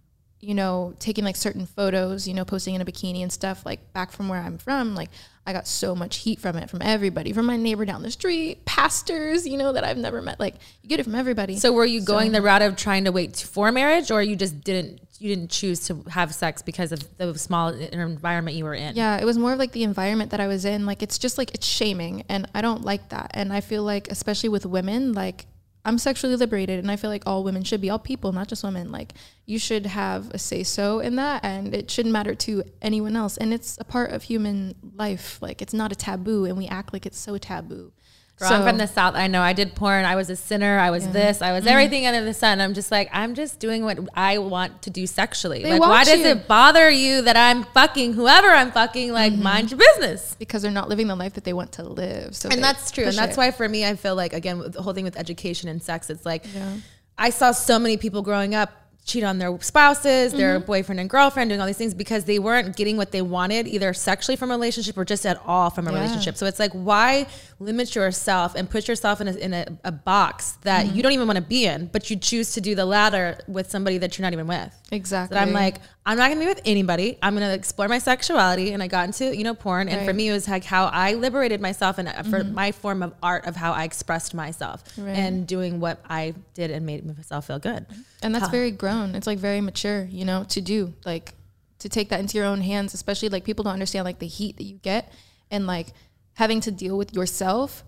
you know, taking like certain photos, you know, posting in a bikini and stuff, like back from where I'm from, like I got so much heat from it from everybody, from my neighbor down the street, pastors, you know, that I've never met. Like you get it from everybody. So were you going the route of trying to wait for marriage, or you just didn't? You didn't choose to have sex because of the small environment you were in. yeah, it was more of like the environment that I was in. Like it's just like it's shaming and I don't like that. And I feel like especially with women, like I'm sexually liberated and I feel like all women should be all people, not just women. Like you should have a say so in that and it shouldn't matter to anyone else. And it's a part of human life. Like it's not a taboo and we act like it's so taboo. Girl, I'm from the South. I know. I did porn. I was a sinner. I was this. I was Mm-hmm. everything under the sun. I'm just like, I'm just doing what I want to do sexually. They like, why watch does it bother you that I'm fucking whoever I'm fucking? Like, Mm-hmm. mind your business. because they're not living the life that they want to live. So And that's true. And that's it. why for me, I feel like, again, with the whole thing with education and sex, it's like, Yeah. I saw so many people growing up cheat on their spouses, their Mm-hmm. boyfriend and girlfriend, doing all these things because they weren't getting what they wanted, either sexually from a relationship or just at all from a Yeah. relationship. So it's like, why limit yourself and put yourself in a, in a, a box that Mm-hmm. you don't even want to be in, but you choose to do the latter with somebody that you're not even with? Exactly. That I'm like, I'm not gonna be with anybody. I'm gonna explore my sexuality, and I got into you know porn, and for Right. Mm-hmm. me it was like how I liberated myself, and uh, for my form of art of how I expressed myself, Right. and doing what I did and made myself feel good. and that's Huh. very grown. It's like very mature, you know, to do like to take that into your own hands, especially like people don't understand like the heat that you get and like having to deal with yourself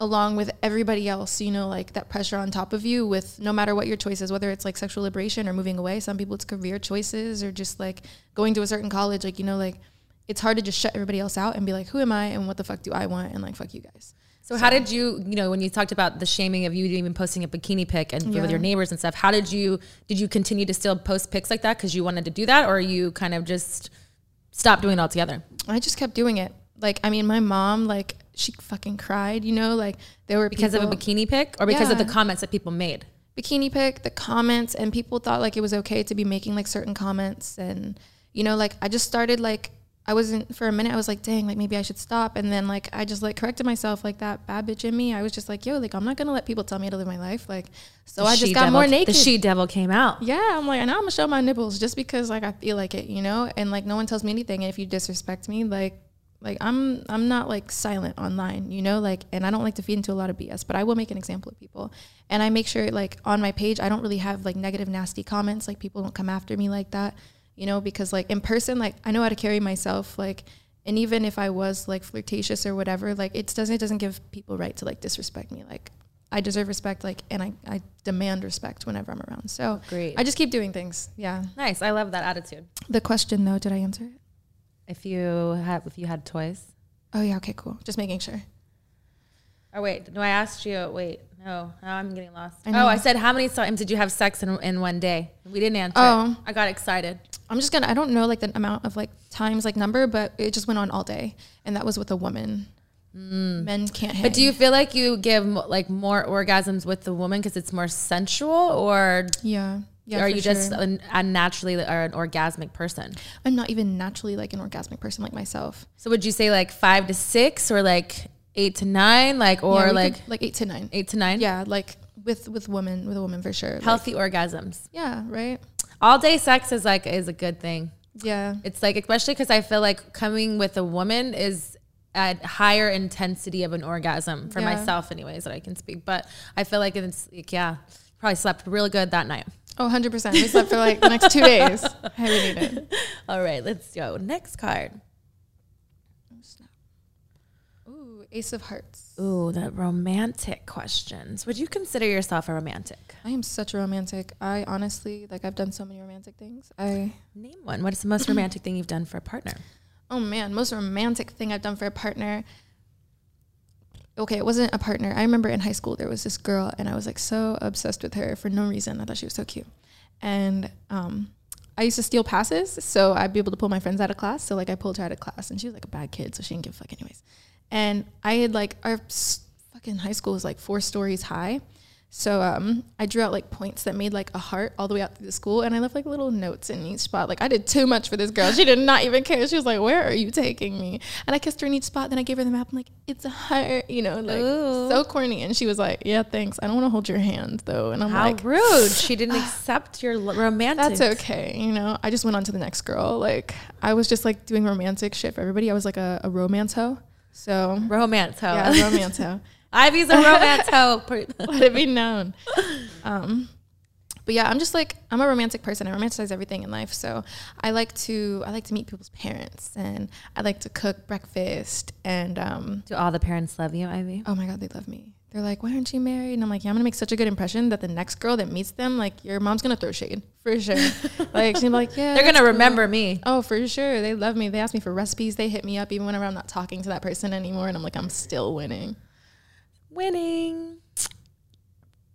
along with everybody else, you know, like that pressure on top of you with no matter what your choices, whether it's like sexual liberation or moving away. Some people it's career choices or just like going to a certain college, like, you know, like it's hard to just shut everybody else out and be like, who am I and what the fuck do I want? And like, fuck you guys. So, how did you, you know, when you talked about the shaming of you even posting a bikini pic and Yeah. with your neighbors and stuff, how did you, did you continue to still post pics like that because you wanted to do that or you kind of just stopped doing it altogether? I just kept doing it. Like, I mean, my mom, like, she fucking cried, you know, like there were Because people, of a bikini pic or because of the comments that people made? bikini pic, the comments, and people thought like it was okay to be making like certain comments. And, you know, like I just started like, I wasn't for a minute, I was like, dang, like maybe I should stop. And then like I just like corrected myself, like that bad bitch in me. I was just like, yo, like I'm not gonna let people tell me how to live my life. Like, so The I just got devil- more naked. The she devil came out. yeah, I'm like, and now I'm gonna show my nipples just because like I feel like it, you know, and like no one tells me anything. And if you disrespect me, like, like I'm I'm not like silent online, you know, like, and I don't like to feed into a lot of BS, but I will make an example of people, and I make sure like on my page I don't really have like negative nasty comments, like people don't come after me like that, you know, because like in person, like I know how to carry myself, like. And even if I was like flirtatious or whatever, like it doesn't it doesn't give people right to like disrespect me. Like I deserve respect, like and I, I demand respect whenever I'm around. So Great. I just keep doing things. Yeah. Nice. I love that attitude. The question though, did I answer it? If you had, if you had toys. Oh yeah, okay, cool. Just making sure. Oh wait, no, I asked you. Wait, no, now I'm getting lost. I oh, I said, how many times did you have sex in, in one day? We didn't answer. Oh. it. I got excited. I'm just gonna I don't know like the amount of like times like number, but it just went on all day. And that was with a woman. Men can't hang. Mm. But do you feel like you give like more orgasms with the woman because it's more sensual, or Yeah. Yeah. are you just sure. an, a naturally are an orgasmic person? I'm not even naturally like an orgasmic person like myself. So would you say like five to six, or like eight to nine, like or Yeah, like could- like eight to nine. eight to nine? Yeah, like with with women with a woman for sure. Like, healthy orgasms. yeah, right? All day sex is like is a good thing. Yeah. It's like especially because I feel like coming with a woman is at higher intensity of an orgasm for Yeah. myself, anyways, that I can speak. But I feel like it's like yeah, probably slept really good that night. Oh, 100%. We slept for like the next two days. I really did. All right, let's go next card. Oh, Ooh, Ace of Hearts. Ooh, the romantic questions. Would you consider yourself a romantic? I am such a romantic. I honestly, like, I've done so many romantic things. I, Name one. What is the most romantic thing you've done for a partner? oh man, most romantic thing I've done for a partner. Okay, it wasn't a partner. I remember in high school there was this girl, and I was like so obsessed with her for no reason. I thought she was so cute, and um, I used to steal passes so I'd be able to pull my friends out of class. So like I pulled her out of class, and she was like a bad kid, so she didn't give a fuck anyways. And I had like our fucking high school was like four stories high. So um, I drew out like points that made like a heart all the way out through the school, and I left like little notes in each spot. Like I did too much for this girl. She did not even care. She was like, "Where are you taking me?" And I kissed her in each spot. Then I gave her the map. I'm like, "It's a heart," you know, like Ooh. so corny. And she was like, "Yeah, thanks. I don't want to hold your hand though." And I'm like, How like, rude. She didn't accept your romantic. that's okay. You know, I just went on to the next girl. Like I was just like doing romantic shit for everybody. I was like a, a romance hoe. So Romance hoe. yeah, romance hoe. Ivy's a romance hoe. Let it be known. Um, but yeah, I'm just like I'm a romantic person. I romanticize everything in life. So I like to I like to meet people's parents, and I like to cook breakfast. And um, Do all the parents love you, Ivy? oh my god, they love me. They're like, why aren't you married? And I'm like, yeah, I'm gonna make such a good impression that the next girl that meets them, like your mom's gonna throw shade for sure. like she's like, yeah, They're gonna cool." remember me. Oh, for sure. They love me. They ask me for recipes. They hit me up even whenever I'm not talking to that person anymore. And I'm like, I'm still winning. Winning.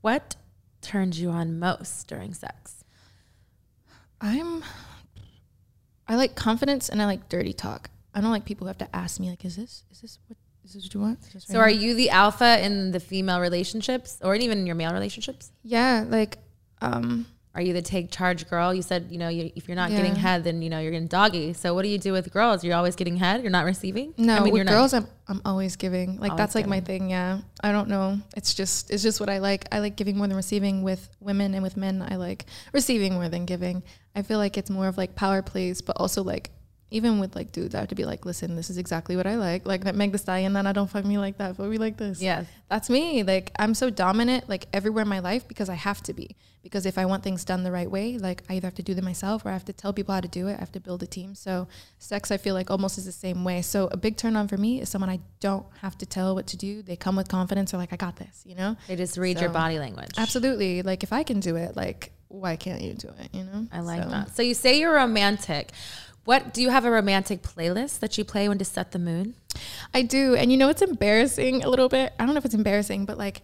What turns you on most during sex? I'm I like confidence and I like dirty talk. I don't like people who have to ask me like, is this is this what is this what you want? This So right are you the alpha in the female relationships or even in your male relationships? Yeah, like um Are you the take charge girl? You said, you know, you, if you're not getting head, then, you know, you're getting doggy. So what do you do with girls? You're always getting head? You're not receiving? no, I mean, with girls I'm I'm always giving. Like Always that's like my thing, yeah. I don't know. It's just it's just what I like. I like giving more than receiving with women and with men I like receiving more than giving. I feel like it's more of like power plays, but also like even with like dudes, I have to be like, listen, this is exactly what I like. Like that Meg the Stallion, then I don't fuck me like that, fuck me like this. Yeah, That's me. Like I'm so dominant like everywhere in my life because I have to be. Because if I want things done the right way, like I either have to do them myself or I have to tell people how to do it. I have to build a team. So sex, I feel like almost is the same way. So a big turn on for me is someone I don't have to tell what to do. They come with confidence. They're like, I got this, you know? They just read your body language. Absolutely. Like if I can do it, like why can't you do it? You know? I like So- that. So you say you're romantic. What do you have a romantic playlist that you play when to set the mood? I do. And you know, it's embarrassing a little bit. I don't know if it's embarrassing, but like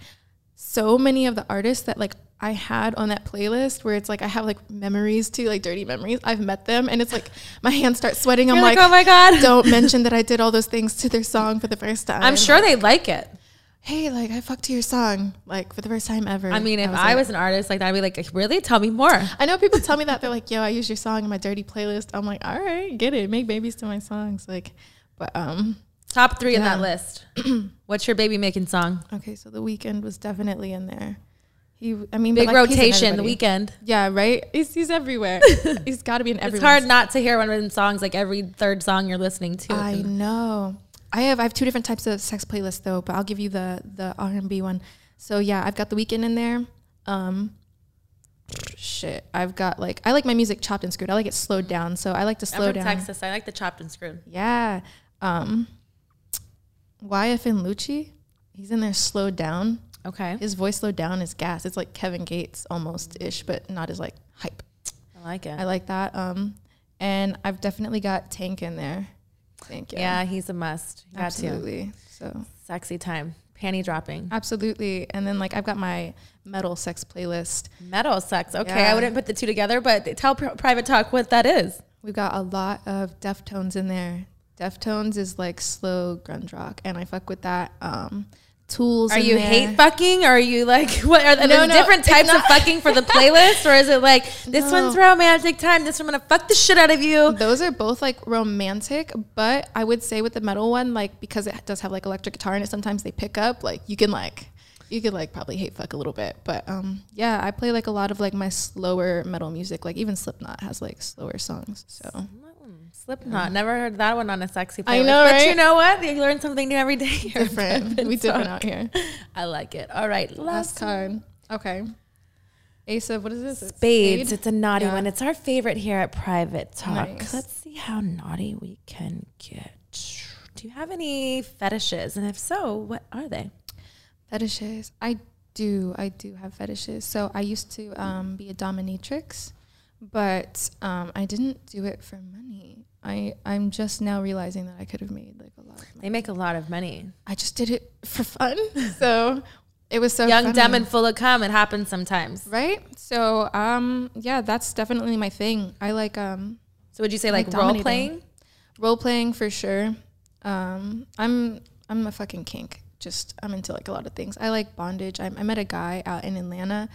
so many of the artists that like I had on that playlist where it's like I have like memories too, like dirty memories. I've met them and it's like my hands start sweating. I'm like, like, oh my God. don't mention that I did all those things to their song for the first time. I'm sure they like it. Hey, like I fucked to your song, like for the first time ever. I mean, if I was, like- an artist like that, I'd be like, really? Tell me more. I know people tell me that they're like, "Yo, I use your song in my dirty playlist." I'm like, "All right, get it. Make babies to my songs." Like, but um, Top three in that list. What's your baby making song? okay, so the Weeknd was definitely in there. He, I mean, Big like, in rotation, the Weeknd. Yeah, right. He's, he's everywhere. he's got to be in every. It's hard not to hear one of them songs like every third song you're listening to. I know. I have I have two different types of sex playlists though, but I'll give you the the R and B one. So yeah, I've got the Weeknd in there. Um, shit, I've got like I like my music chopped and screwed. I like it slowed down, so I like to I'm slow from down. Texas. I like the chopped and screwed. Yeah. Um, YFN Lucci, he's in there slowed down. Okay. His voice slowed down is gas. It's like Kevin Gates almost ish, but not as like hype. I like it. I like that. Um, and I've definitely got Tank in there. Thank you. yeah, he's a must. You Got to. absolutely. So Sexy time. Panty dropping. absolutely. And then like I've got my metal sex playlist. Metal sex. Okay, I wouldn't put the two together, but tell Pri- Private Talk what that is. We've got a lot of Deftones in there. Deftones is like slow grunge rock, and I fuck with that. Um, Tools. Are you there. hate fucking? Or are you like what? Are there No, no, different types of fucking for the playlist, or is it like this No. one's romantic time? This one I'm gonna fuck the shit out of you. Those are both like romantic, but I would say with the metal one, like because it does have like electric guitar in it, sometimes they pick up. Like you can like you could like probably hate fuck a little bit, but um yeah, I play like a lot of like my slower metal music. Like even Slipknot has like slower songs. So Slipknot. Never heard that one on a sexy playlist. I know, but right? you know what? You learn something new every day. here different. We different out here. I like it. All right, last Last card. Okay. Ace of what is this? Spades. spade? It's a naughty Yeah. one. It's our favorite here at Private Talk. Nice. Let's see how naughty we can get. Do you have any fetishes? And if so, what are they? fetishes. I do. I do have fetishes. So I used to um, be a dominatrix, but um, I didn't do it for money. I I'm just now realizing that I could have made like a lot. Of money. They make a lot of money. I just did it for fun. so it was so Young, funny. dumb, and full of cum. It happens sometimes. right. So um yeah, that's definitely my thing. I like um So would you say Like like, role playing? role playing for sure. Um, I'm I'm a fucking kink. Just I'm into like a lot of things. I like bondage. I, I met a guy out in Atlanta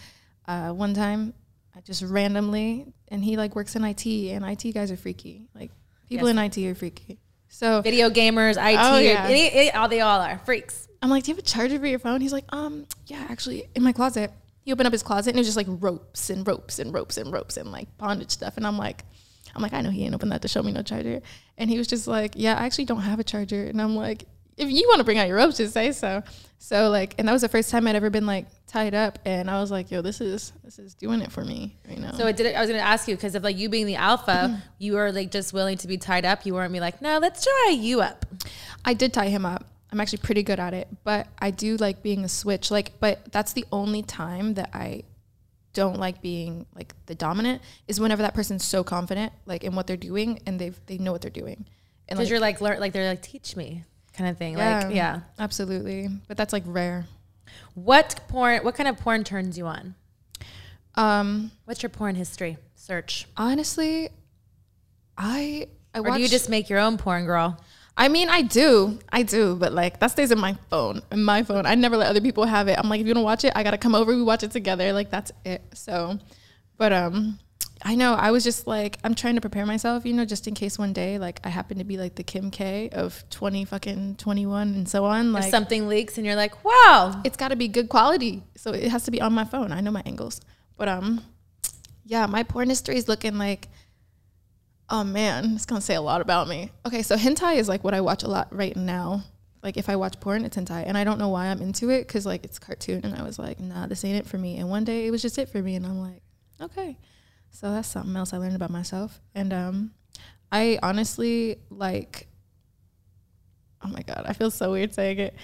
uh, one time. I just randomly, and he like works in IT, and IT guys are freaky. Like people Yes. in IT are freaky. So Video gamers, IT, Oh, yeah. all they all are freaks. I'm like, "Do you have a charger for your phone?" He's like, "Um, yeah, actually, in my closet." He opened up his closet, and it was just like ropes and ropes and ropes and ropes and like bondage stuff. And I'm like, I'm like, I know he ain't open that to show me no charger. And he was just like, Yeah, I actually don't have a charger. And I'm like, If you want to bring out your ropes, just say so. So like, and that was the first time I'd ever been like tied up, and I was like, Yo, this is this is doing it for me, you know. So it did. I was going to ask you because of like you being the alpha, you were like just willing to be tied up. You weren't be like, no, let's try you up. I did tie him up. I'm actually pretty good at it, but I do like being a switch. Like, but that's the only time that I don't like being like the dominant is whenever that person's so confident like in what they're doing and they they know what they're doing. And Because like, you're like, learn, like they're like, teach me kind of thing. Like, yeah. absolutely. But that's like rare. What porn? What kind of porn turns you on? Um, What's your porn history? Search. honestly, I I Or watch. do you just make your own porn, girl? I mean, I do, I do, but like that stays in my phone, in my phone. I never let other people have it. I'm like, if you don't watch it, I gotta come over. We watch it together. Like that's it. So, but um, I know I was just like, I'm trying to prepare myself, you know, just in case one day like I happen to be like the Kim K of 20 fucking 21 and so on. If Like something leaks and you're like, wow, it's got to be good quality, so it has to be on my phone. I know my angles, but um, yeah, my porn history is looking like. Oh man, it's gonna say a lot about me. Okay, so hentai is like what I watch a lot right now. Like if I watch porn, it's hentai, and I don't know why I'm into it because like it's cartoon, and I was like, nah, this ain't it for me. And one day it was just it for me, and I'm like, okay, so that's something else I learned about myself. And um, I honestly like, oh my god, I feel so weird saying it,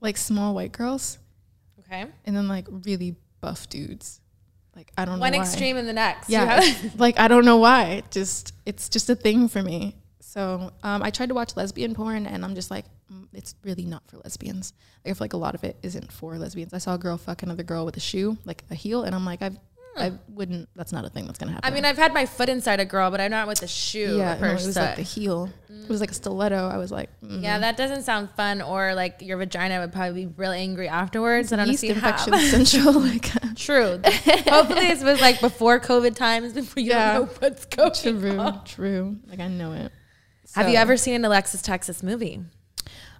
like small white girls, Okay. and then like really buff dudes. Like I don't know One extreme and the next. Yeah, like I don't know why. It just it's just a thing for me. So um, I tried to watch lesbian porn, and I'm just like, mm, it's really not for lesbians. Like I feel like a lot of it isn't for lesbians. I saw a girl fuck another girl with a shoe, like a heel, and I'm like, I've, I wouldn't. That's not a thing that's gonna happen. I mean, I've had my foot inside a girl, but I'm not with a shoe yeah, no, it was like the heel. It was like a stiletto. I was like, mm. yeah, that doesn't sound fun. Or like your vagina would probably be real angry afterwards. And I don't yeast see how. infection central. like True. Hopefully, this was like before COVID times, before you Yeah. don't know what's going true, on. true. Like I know it. Have you ever seen an Alexis Texas movie?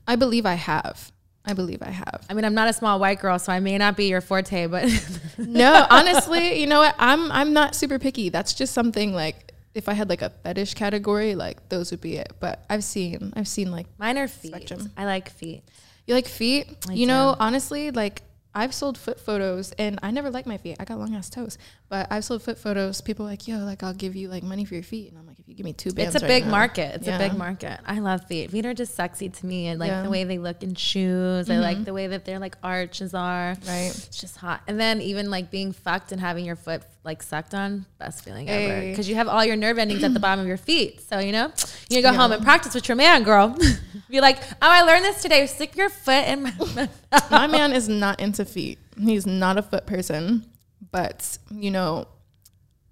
I believe I have. I believe I have. I mean, I'm not a small white girl, so I may not be your forte, but no, honestly, you know what? I'm I'm not super picky. That's just something like if I had like a fetish category, like those would be it. But I've seen I've seen like mine are feet. Spectrum. I like feet. you like feet. I you know, honestly, like I've sold foot photos and I never liked my feet. I got long ass toes. But I've sold foot photos. People are like, yo, like I'll give you like money for your feet. And I'm like, you give me two bands. It's a right big now- market. It's Yeah. a big market. I love feet. Feet are just sexy to me, I like Yeah. Mm-hmm. the way they look in shoes. I like the way that their like arches are. Right. It's just hot. And then even like being fucked and having your foot like sucked on, best feeling ever. Because you have all your nerve endings at the bottom of your feet. So you know, you go Yeah. home and practice with your man, girl. Be like, oh, I learned this today. Stick your foot in my. my man is not into feet. He's not a foot person. But you know,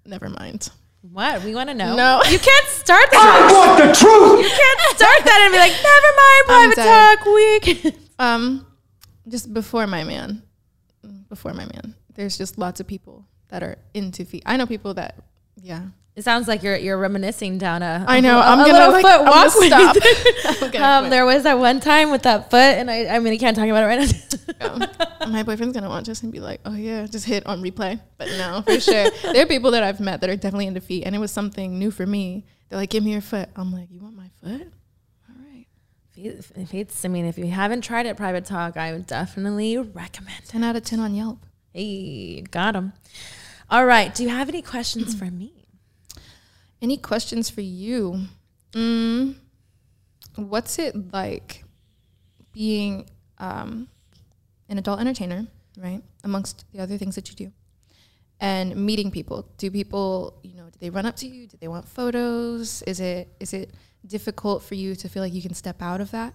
never mind. What? We want to know. No. you can't start that. I want the truth. You can't start that and be like, never mind, private talk week. Um, just before my man, before my man, there's just lots of people that are into feet. I know people that, yeah. It sounds like you're you're reminiscing down a. I know. I'm a gonna little like, foot I'm stop. I'm um, there was that one time with that foot, and I I mean I can't talk about it right now. My boyfriend's gonna watch this and be like, "Oh yeah, just hit on replay." But no, for sure, there are people that I've met that are definitely into feet, and it was something new for me. They're like, "Give me your foot." I'm like, "You want my foot?" All right, if if it's, I mean, if you haven't tried it, private talk, I would definitely recommend. ten out of ten on Yelp. Hey, got him. All right. Do you have any questions for me? Any questions for you? Mm, what's it like being um, an adult entertainer, right? Amongst the other things that you do, and meeting people. Do people, you know, do they run up to you? Do they want photos? Is it is it difficult for you to feel like you can step out of that?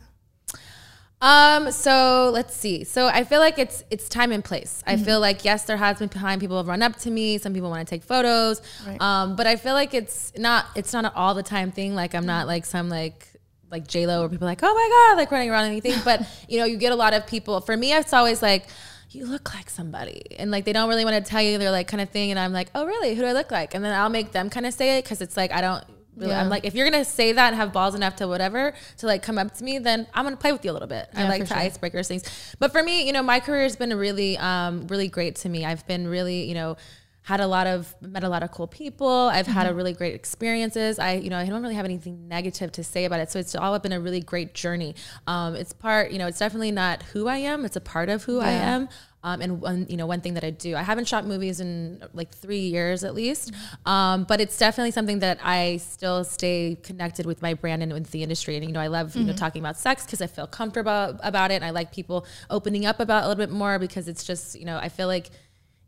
Um, so let's see. So I feel like it's it's time and place. I Mm-hmm. feel like yes, there has been time people have run up to me. Some people want to take photos. Right. Um, but I feel like it's not it's not an all the time thing. Like I'm not like some like like J Lo where people are like oh my god like running around and anything. But you know you get a lot of people. For me, it's always like. You look like somebody, and like they don't really want to tell you. They're like kind of thing, and I'm like, oh really? Who do I look like? And then I'll make them kind of say it because it's like I don't really, Yeah. I'm like, if you're gonna say that and have balls enough to whatever to like come up to me, then I'm gonna play with you a little bit. I like to sure. icebreakers things. But for me, you know, my career has been really, um, really great to me. I've been really, you know, had a lot of met a lot of cool people. I've had Mm-hmm. a really great experiences. I, you know, I don't really have anything negative to say about it. So it's all been a really great journey. Um, it's part, you know, it's definitely not who I am. It's a part of who I am. Um, and one, you know, one thing that I do, I haven't shot movies in like three years at least, um, but it's definitely something that I still stay connected with my brand and with the industry. And you know, I love you know talking about sex because I feel comfortable about it. And I like people opening up about it a little bit more because it's just you know I feel like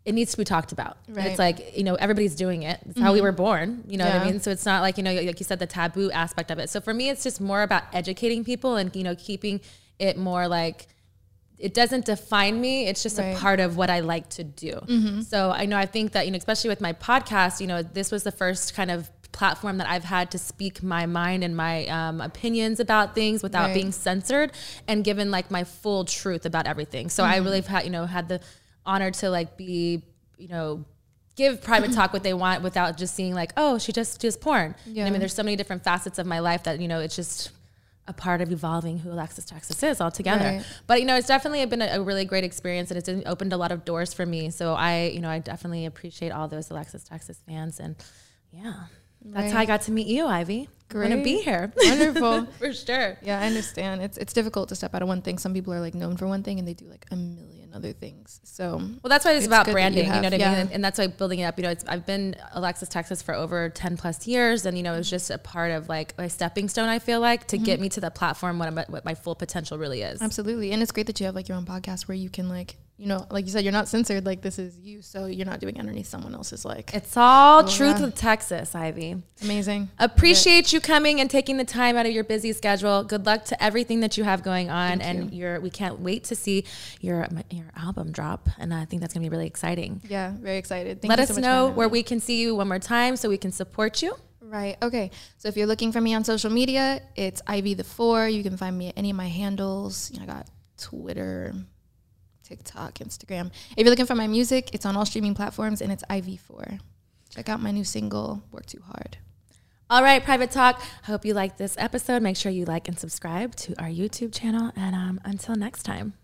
it needs to be talked about. Right. it's like you know everybody's doing it. It's how we were born. You know what I mean? So it's not like you know like you said the taboo aspect of it. So for me, it's just more about educating people and you know keeping it more like it doesn't define me. It's just Right. a part of what I like to do. So I know I think that you know, especially with my podcast, you know, this was the first kind of platform that I've had to speak my mind and my um, opinions about things without Right. being censored and given like my full truth about everything. So I really have had you know had the honor to like be you know give private talk what they want without just seeing like oh she just does porn. Know what I mean, there's so many different facets of my life that you know it's just a part of evolving who Alexis Texas is altogether. Right. But you know, it's definitely been a, a really great experience, and it's opened a lot of doors for me. So I, you know, I definitely appreciate all those Alexis Texas fans, and yeah, That's how I got to meet you, Ivy. Great. to be here. Wonderful. For sure. Yeah, I understand. It's it's difficult to step out of one thing. Some people are like known for one thing and they do like a million other things. So well, that's why it's, it's about branding. You, you, know what I mean? And, and, that's why building it up. You know, I've been Alexis Texas for over ten plus years, and you know, it's just a part of like my stepping stone. I feel like to mm-hmm. get me to the platform what, I'm, what my full potential really is. Absolutely, and it's great that you have like your own podcast where you can like you know, like you said, you're not censored. Like this is you, so you're not doing underneath someone else's. Like it's all oh, truth yeah. of Texas, Ivy. Amazing. Appreciate you coming and taking the time out of your busy schedule. Good luck to everything that you have going on, Thank and you. are we can't wait to see your your album drop, and I think that's gonna be really exciting. Yeah, very excited. Thank Let us so know where we can see you one more time, so we can support you. Right. Okay. So if you're looking for me on social media, it's Ivy the Four. You can find me at any of my handles. I got Twitter, TikTok, Instagram. If you're looking for my music, it's on all streaming platforms and it's IV4. Check out my new single, Work Too Hard. All right, Private Talk. I hope you liked this episode. Make sure you like and subscribe to our YouTube channel. And um, until next time.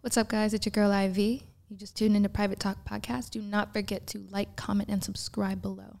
What's up, guys? It's your girl IV. You just tuned into Private Talk Podcast. Do not forget to like, comment, and subscribe below.